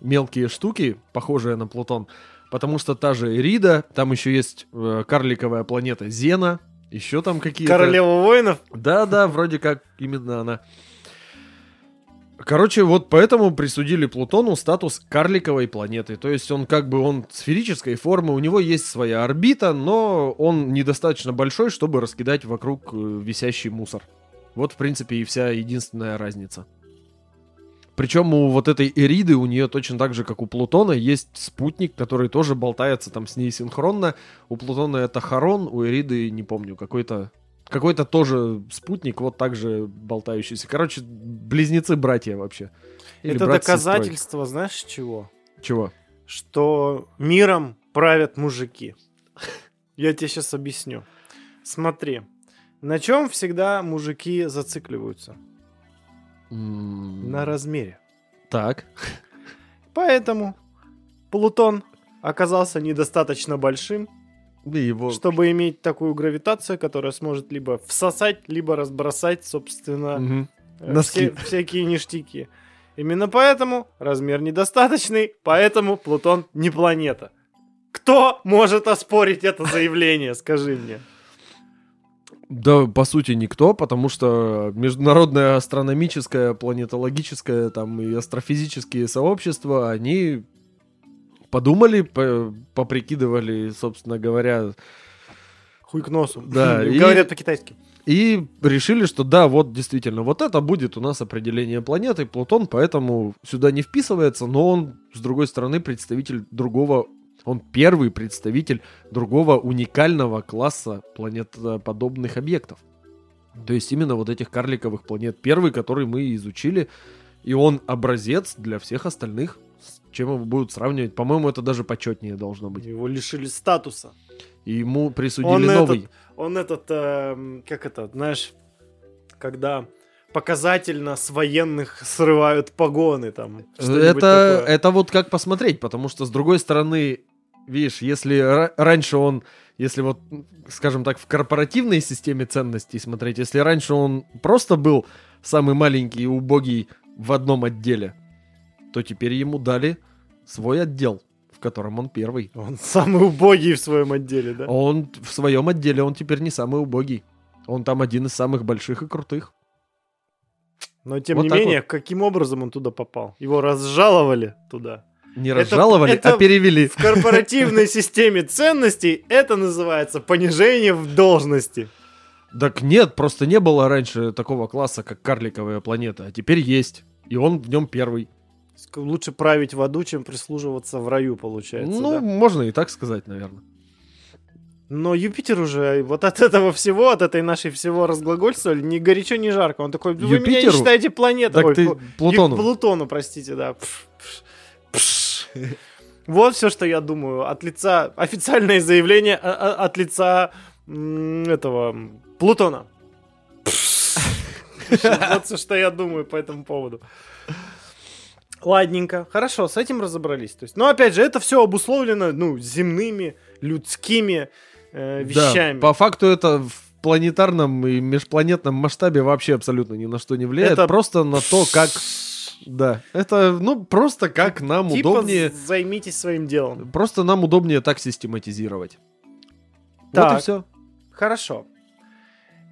мелкие штуки, похожие на Плутон. Потому что та же Эрида, там еще есть э, карликовая планета Зена, еще там какие-то... Королева воинов? Да-да, вроде как именно она. Короче, вот поэтому присудили Плутону статус карликовой планеты. То есть он как бы он сферической формы, у него есть своя орбита, но он недостаточно большой, чтобы раскидать вокруг э, висящий мусор. Вот, в принципе, и вся единственная разница. Причем у вот этой Эриды, у нее точно так же, как у Плутона, есть спутник, который тоже болтается там с ней синхронно. У Плутона это Харон, у Эриды, не помню, какой-то какой-то тоже спутник, вот так же болтающийся. Короче, близнецы-братья вообще. Или Это доказательство, знаешь, чего? Чего? Что миром правят мужики. Я тебе сейчас объясню. Смотри, на чем всегда мужики зацикливаются? М, На размере. Так. Поэтому Плутон оказался недостаточно большим, Да его... чтобы иметь такую гравитацию, которая сможет либо всосать, либо разбросать, собственно, э, Носки. все- всякие ништяки. Именно поэтому размер недостаточный, поэтому Плутон не планета. Кто может оспорить это заявление, скажи мне? Да, по сути, никто, потому что международное астрономическое, планетологическое там и астрофизические сообщества, они подумали, по- поприкидывали, собственно говоря, Хуй к носу. Да, и- Говорят по-китайски. и решили, что да, вот действительно, вот это будет у нас определение планеты, Плутон, поэтому сюда не вписывается, но он, с другой стороны, представитель другого, он первый представитель другого уникального класса планетоподобных объектов. То есть именно вот этих карликовых планет. Первый, который мы изучили, и он образец для всех остальных, с чем его будут сравнивать. По-моему, это даже почетнее должно быть. Его лишили статуса. И ему присудили Он новый. этот, он этот, эм, как это, знаешь, когда показательно с военных срывают погоны там. Это, такое. это вот как посмотреть, потому что с другой стороны, видишь, если ра- раньше он, если вот, скажем так, в корпоративной системе ценностей смотреть, если раньше он просто был самый маленький и убогий в одном отделе, то теперь ему дали свой отдел, в котором он первый. Он самый убогий в своем отделе, да? Он в своем отделе, он теперь не самый убогий. Он там один из самых больших и крутых. Но тем Вот не менее, каким образом он туда попал? Его разжаловали туда. Не Это- разжаловали, это а перевели. В корпоративной системе ценностей это называется понижение в должности. Так нет, просто не было раньше такого класса, как карликовая планета, а теперь есть. И он в нем первый. Лучше править в аду, чем прислуживаться в раю, получается. ну, да? можно и так сказать, наверное. Но Юпитер уже вот от этого всего, от этой нашей всего разглагольствовали, ни горячо, ни жарко. Он такой, вы меня не Юпитеру? считаете планетой. Так Ой, ты Плу- Плутону. Ю- Плутону, простите, да. Пш. Вот все, что я думаю. От лица, официальное заявление а- а- от лица этого Плутона. Вот все, что я думаю по этому поводу. Ладненько, хорошо, с этим разобрались. То есть, но опять же, это все обусловлено, ну, земными, людскими э, вещами. Да, по факту это в планетарном и межпланетном масштабе вообще абсолютно ни на что не влияет. Это- Просто на то, как... Да, это, ну, просто как нам Типа удобнее... займитесь своим делом. Просто нам удобнее так систематизировать. Вот Так. и все. Хорошо.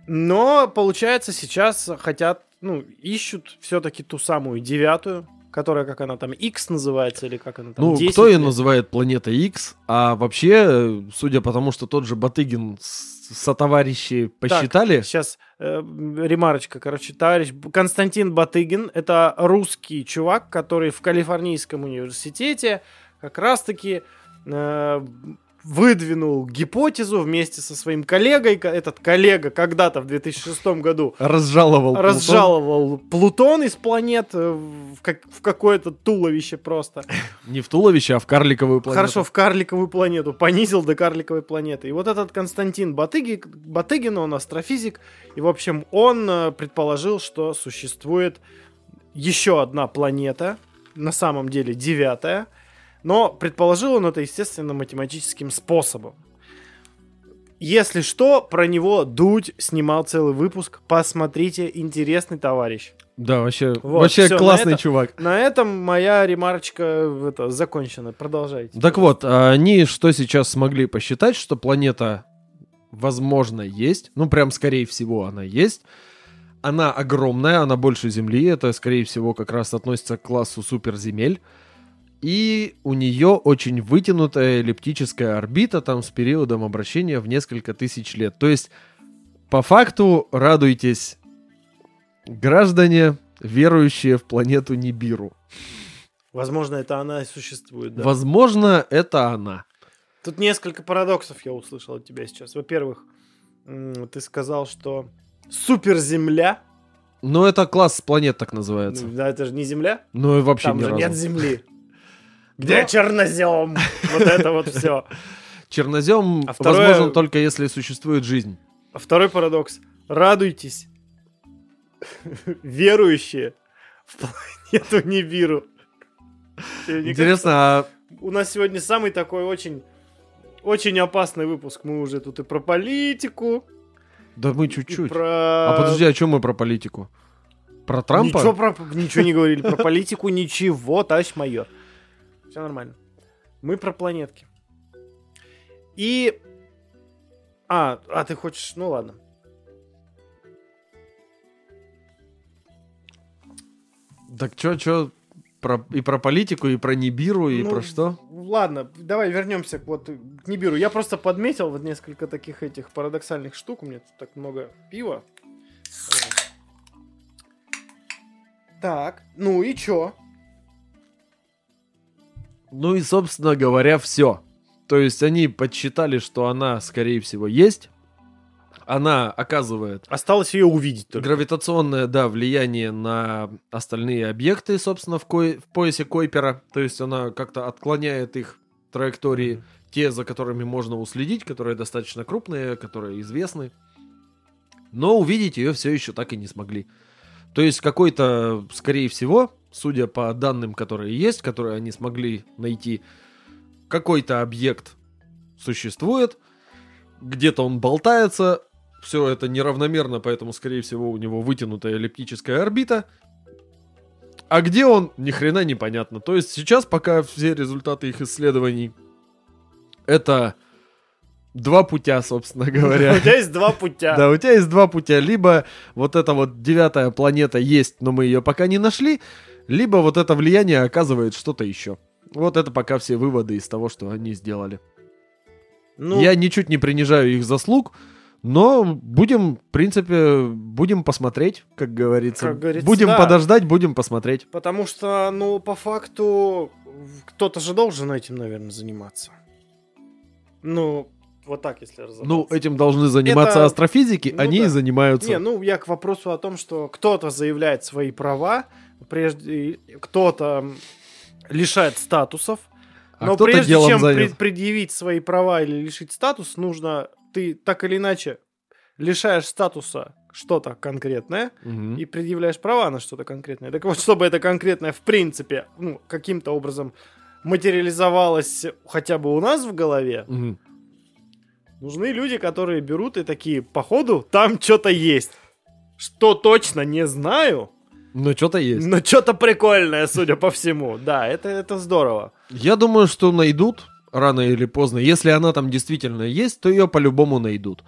Но, получается, сейчас хотят, ну, ищут все-таки ту самую девятую, которая, как она там, X называется, или как она там, Ну, 10 кто ее называет планета X, а вообще, э, судя по тому, что тот же Батыгин с сотоварищи посчитали, Сейчас э, ремарочка, короче, товарищ Константин Батыгин, это русский чувак, который в Калифорнийском университете как раз-таки э, выдвинул гипотезу вместе со своим коллегой. Ко- Этот коллега когда-то в 2006 году разжаловал Плутон. разжаловал Плутон из планет э, в, как- в какое-то туловище просто. Не в туловище, а в карликовую планету. Хорошо, в карликовую планету. Понизил до карликовой планеты. И вот этот Константин Батыги, Батыгин, он астрофизик. И, в общем, он э, предположил, что существует еще одна планета, на самом деле девятая. Но предположил он это, естественно, математическим способом. Если что, про него Дудь снимал целый выпуск. Посмотрите, интересный товарищ. Да, вообще, Вот, вообще на классный это- чувак. На этом моя ремарочка это, закончена. Продолжайте. Так вот, они что сейчас смогли посчитать, что планета, возможно, есть. Ну, прям, скорее всего, она есть. Она огромная, она больше Земли. Это, скорее всего, как раз относится к классу суперземель. И у нее очень вытянутая эллиптическая орбита там с периодом обращения в несколько тысяч лет. То есть, по факту, радуйтесь, граждане, верующие в планету Нибиру. Возможно, это она и существует, да. Возможно, это она. Тут несколько парадоксов я услышал от тебя сейчас. Во-первых, ты сказал, что суперземля, Ну, это класс планет так называется. да, это же не Земля, Ну, и вообще там ни же разу. нет Земли. Где чернозем? Вот это вот все. Чернозем А второе- возможен только если существует жизнь. А второй парадокс. Радуйтесь, верующие в планету Нибиру. Интересно, а у нас сегодня самый такой очень, очень опасный выпуск. Мы уже тут и про политику, да мы чуть-чуть. про... А подожди, о чем мы про политику? Про Трампа? Ничего, про, ничего не говорили про политику, ничего, товарищ майор. Все нормально. Мы про планетки. И... А, а ты хочешь... Ну ладно. Так чё, чё, про, и про политику, и про Нибиру, и Ну, про что? ладно, давай вернемся к вот к Нибиру. Я просто подметил вот несколько таких этих парадоксальных штук. У меня тут так много пива. Так, ну и чё? Ну и, собственно говоря, все. То есть они подсчитали, что она, скорее всего, есть. Она оказывает Осталось ее увидеть только. гравитационное, да, влияние на остальные объекты, собственно, в, кой- в поясе Койпера. То есть она как-то отклоняет их траектории, те, за которыми можно уследить, которые достаточно крупные, которые известны. Но увидеть ее все еще так и не смогли. То есть какой-то, скорее всего, судя по данным, которые есть, которые они смогли найти, какой-то объект существует, где-то он болтается, все это неравномерно, поэтому, скорее всего, у него вытянутая эллиптическая орбита. А где он, ни хрена непонятно. То есть сейчас пока все результаты их исследований это два путя, собственно говоря. У тебя есть два путя. Да, у тебя есть два путя. Либо вот эта вот девятая планета есть, но мы ее пока не нашли, либо вот это влияние оказывает что-то еще. Вот это пока все выводы из того, что они сделали. Ну, Я ничуть не принижаю их заслуг, но будем, в принципе, будем посмотреть, как говорится. Как говорится, будем да. подождать, будем посмотреть. Потому что, ну, по факту, кто-то же должен этим, наверное, заниматься. Ну, вот так, если разобраться. Ну, этим должны заниматься Это- астрофизики, ну они да. и занимаются. Не, ну, я к вопросу о том, что кто-то заявляет свои права, прежде кто-то лишает статусов, а но прежде чем занят. пред- предъявить свои права или лишить статус, нужно ты так или иначе лишаешь статуса что-то конкретное Мгм. и предъявляешь права на что-то конкретное. Так вот, чтобы это конкретное в принципе ну, каким-то образом материализовалось хотя бы у нас в голове, Мгм. нужны люди, которые берут и такие, походу, там что-то есть. Что точно не знаю, Ну, что-то есть. но что-то прикольное, судя по всему. Да, это, это здорово. Я думаю, что найдут рано или поздно. Если она там действительно есть, то ее по-любому найдут.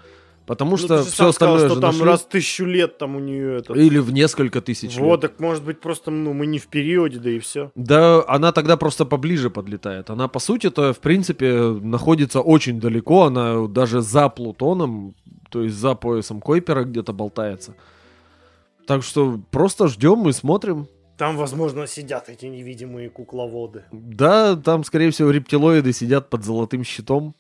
Потому Ну, что все сам сказал, остальное что же там нашли. раз тысячу лет там у нее это. Или в несколько тысяч лет. Вот, так может быть просто, ну, мы не в периоде, да и все. Да, она тогда просто поближе подлетает. Она, по сути-то, в принципе, находится очень далеко. Она даже за Плутоном, то есть за поясом Койпера где-то болтается. Так что просто ждем и смотрим. Там, возможно, сидят эти невидимые кукловоды. Да, там, скорее всего, рептилоиды сидят под золотым щитом.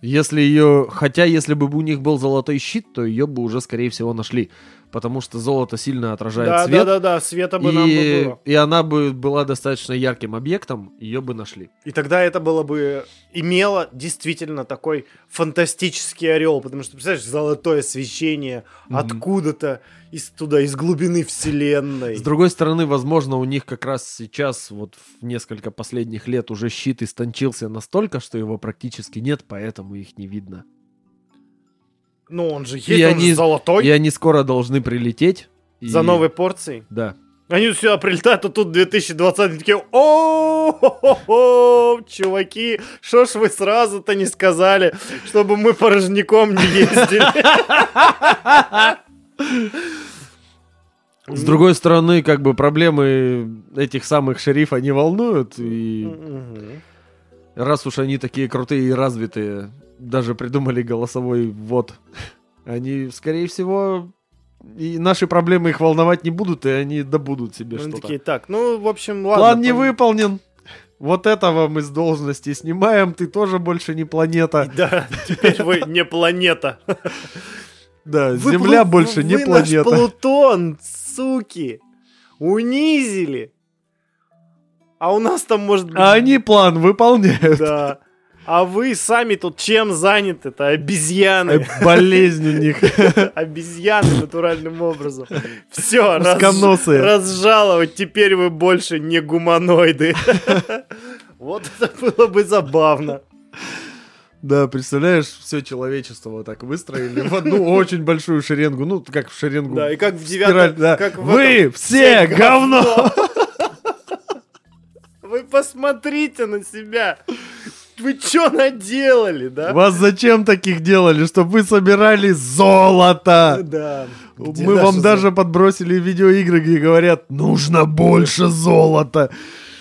Если ее... Хотя, если бы у них был золотой щит, то ее бы уже, скорее всего, нашли. Потому что золото сильно отражает Да, свет. да, да, да, света бы нам бы и... было. и она бы была достаточно ярким объектом, ее бы нашли. И тогда это было бы имело действительно такой фантастический орел, потому что, представляешь, золотое свечение Мгм. откуда-то из туда, из глубины вселенной. С другой стороны, возможно, у них как раз сейчас, вот в несколько последних лет, уже щит истончился настолько, что его практически нет, поэтому их не видно. Ну, он же есть, И он они- же золотой. И они скоро должны прилететь. и- За новой порцией. Да. Они сюда прилетают, а тут 2020 они такие, о чуваки, что ж вы сразу-то не сказали, чтобы мы порожняком не ездили. С другой стороны, как бы проблемы этих самых шерифа не волнуют. И раз уж они такие крутые и развитые, даже придумали голосовой ввод, они, скорее всего, и наши проблемы их волновать не будут, и они добудут себе что-то. такие, так, ну, в общем, ладно. План не пон- выполнен. Вот этого мы с должности снимаем, ты тоже больше не планета. Да, теперь вы не планета. Да, Вы Земля плу- больше не вы наш планета. Плутон, суки, унизили. А у нас там может быть... А они план выполняют. Да. А вы сами тут чем заняты-то? Обезьяны. Э, Болезнь у них. Обезьяны натуральным образом. Все, разжаловать. Теперь вы больше не гуманоиды. Вот это было бы забавно. Да, представляешь, все человечество вот так выстроили в одну очень большую шеренгу. Ну, как в шеренгу. Да, и как в девятом... да. как в Вы этом, все говно! Вы посмотрите на себя. Вы что наделали, да? Вас зачем таких делали? Чтобы вы собирали золото! Да. Где Мы вам золото? даже подбросили видеоигры, где говорят, нужно больше золота.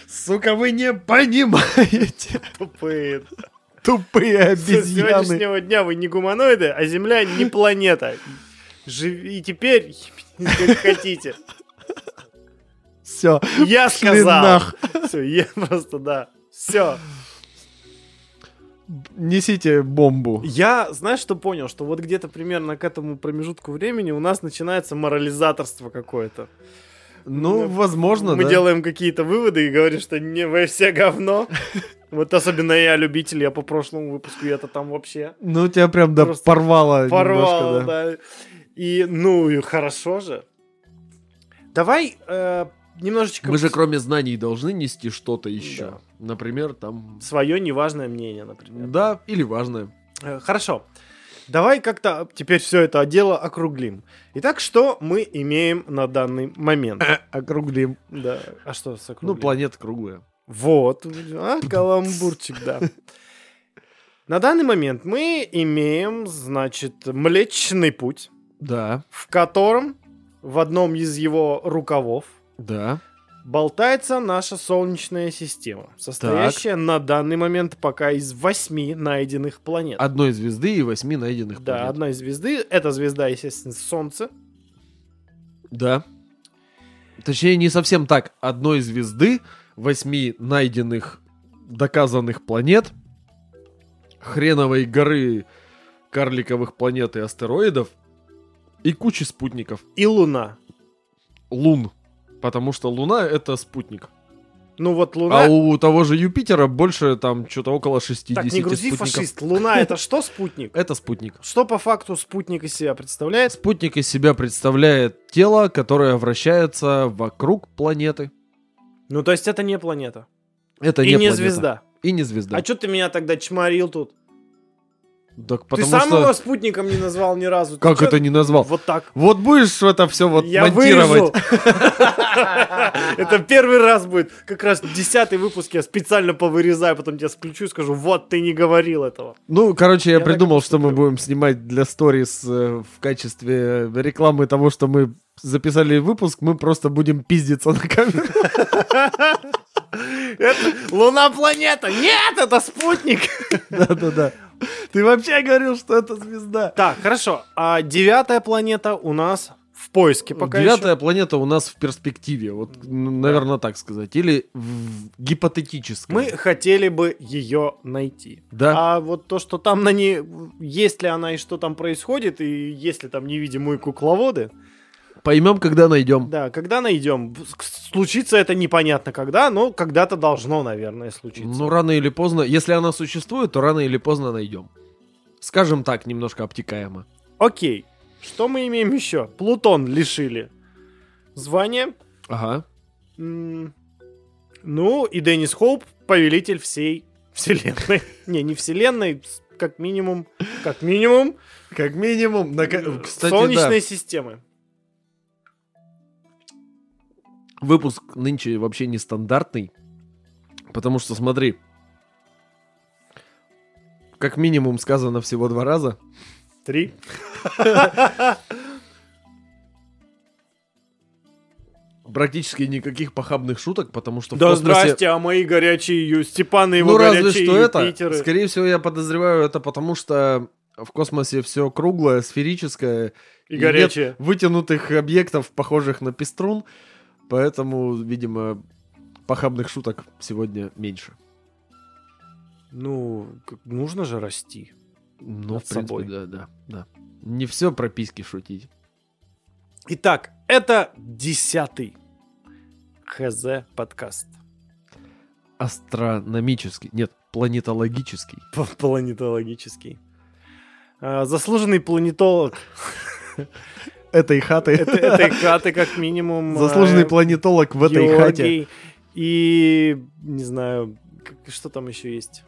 Сука, вы не понимаете. Тупые. Тупые С обезьяны. сегодняшнего дня вы не гуманоиды, а Земля не планета. Живи и теперь как хотите. Все. Я сказал. Все, я просто, да. Все. Несите бомбу. Я, знаешь, что понял? Что вот где-то примерно к этому промежутку времени у нас начинается морализаторство какое-то. Ну, Ну, возможно, Мы да. делаем какие-то выводы и говорим, что не вы все говно. Вот особенно я любитель, я по прошлому выпуску, я-то там вообще Ну, тебя прям да порвало порвал, немножко, да. да. И, ну, и хорошо же. Давай э, немножечко... Мы же кроме знаний должны нести что-то еще. Например, там... Свое неважное мнение, например. Да, или важное. Э, Хорошо. Давай как-то теперь все это дело округлим. Итак, что мы имеем на данный момент? Округлим. Да. А что с Ну, округлим? планета круглая. Вот. А, каламбурчик, да. На данный момент мы имеем, значит, Млечный Путь, Да, в котором в одном из его рукавов да. Болтается наша Солнечная система, состоящая на данный момент пока из восьми найденных планет. Одной звезды и восьми найденных Да, планет. одна из звезды. Эта звезда, естественно, Солнце. Да. Точнее, не совсем так. Одной звезды, восьми найденных, доказанных планет, хреновой горы карликовых планет и астероидов и кучи спутников. И Луна. Лун. Потому что Луна — это спутник. Ну вот Луна... А у того же Юпитера больше там что-то около 60 Так, не грузи, спутников. фашист. Луна это что спутник? Это спутник. Что по факту спутник из себя представляет? Спутник из себя представляет тело, которое вращается вокруг планеты. Ну, то есть это не планета. Это И не, не планета. звезда. И не звезда. А что ты меня тогда чморил тут? Так Ты потому сам что... его спутником не назвал ни разу. Ты Как чё- это не назвал? Вот так. Вот будешь это все вот Я монтировать. Это первый раз будет. Как раз десятый выпуск я специально повырезаю, потом тебя включу и скажу, вот ты не говорил этого. Ну, короче, я, придумал, что мы будем снимать для сторис э, в качестве рекламы того, что мы записали выпуск, мы просто будем пиздиться на камеру. Это Луна планета. Нет, это спутник. Да-да-да. Ты вообще говорил, что это звезда. Так, хорошо. А девятая планета у нас в поиске пока Девятая еще. планета у нас в перспективе, вот, н- наверное, так сказать, или в гипотетическом. Мы хотели бы ее найти. Да. А вот то, что там на ней, есть ли она и что там происходит, и есть ли там невидимые кукловоды, Поймем, когда найдем. да, когда найдем. Случится это непонятно когда, но когда-то должно, наверное, случиться. Ну, рано или поздно, если она существует, то рано или поздно найдем. Скажем так, немножко обтекаемо. Окей. Что мы имеем еще? Плутон лишили звания. Ага. М, Ну, и Деннис Хоуп, повелитель всей вселенной. Не, не вселенной, как минимум, как минимум, Как минимум, на... кстати, Солнечной системы. Выпуск нынче вообще нестандартный, потому что, смотри, как минимум сказано всего два раза. Три. Практически никаких похабных шуток, потому что в Да космосе... здрасте, а мои горячие Ю... Степаны его Ну, разве горячие что это. Скорее всего, я подозреваю это потому, что в космосе все круглое, сферическое. И нет горячие. вытянутых объектов, похожих на пеструн. Поэтому, видимо, похабных шуток сегодня меньше. Ну, нужно же расти. Ну, в принципе, собой. да, да, да. Не все про письки шутить. Итак, это десятый ХЗ подкаст. Астрономический, нет, планетологический. Планетологический. А, Заслуженный планетолог Этой хаты. это- этой хаты, как минимум. Заслуженный а, планетолог в этой хате. И, не знаю, что там еще есть.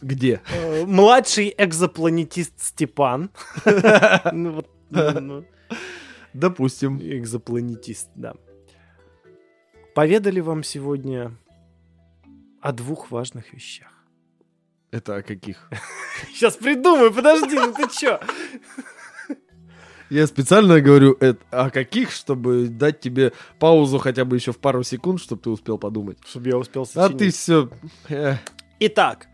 Где? Э, Младший экзопланетист Степан. Ну, ну, ну, Допустим. Экзопланетист, да. Поведали вам сегодня о двух важных вещах. Это о каких? Сейчас придумаю, подожди, ну ты чё? Я специально говорю это, о каких, чтобы дать тебе паузу хотя бы еще в пару секунд, чтобы ты успел подумать. Чтобы я успел А сочинить. ты все... Итак,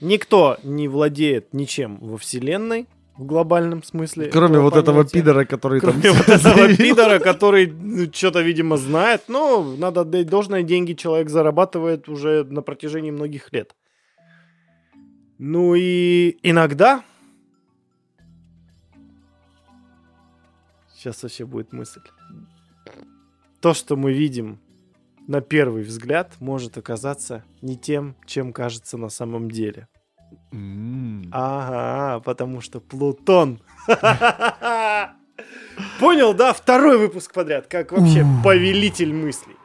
никто не владеет ничем во Вселенной в глобальном смысле. Кроме вот этого понятия. пидора, который там... Кроме вот этого пидора, который что-то, видимо, знает. Ну, надо отдать должное, деньги человек зарабатывает уже на протяжении многих лет. Ну и иногда... Сейчас вообще будет мысль. То, что мы видим на первый взгляд, может оказаться не тем, чем кажется на самом деле. М. Ага, потому что Плутон. Понял, да? Второй выпуск подряд, как вообще повелитель мыслей.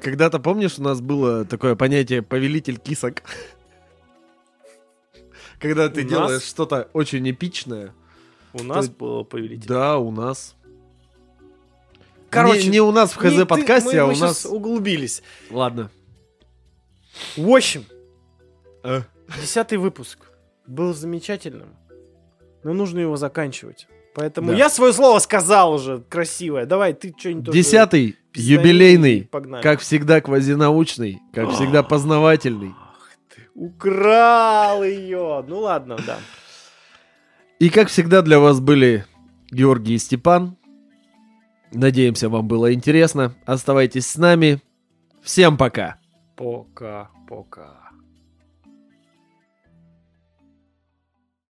Когда-то, помнишь, у нас было такое понятие «повелитель кисок»? Когда ты делаешь что-то очень эпичное. У нас То- было повелитель. Да, у нас. Короче, не, не у нас в Не ты- ХЗ-подкасте, мы- а мы у нас... углубились. Ладно. В общем, Э. десятый выпуск был замечательным, но нужно его заканчивать. Поэтому Да. я свое слово сказал уже красивое. Давай, ты что-нибудь... Десятый, юбилейный, Погнали. как всегда квазинаучный, как всегда познавательный. Ах ты, украл ее. Ну ладно, да. И как всегда для вас были Георгий и Степан. Надеемся, вам было интересно. Оставайтесь с нами. Всем пока. Пока-пока.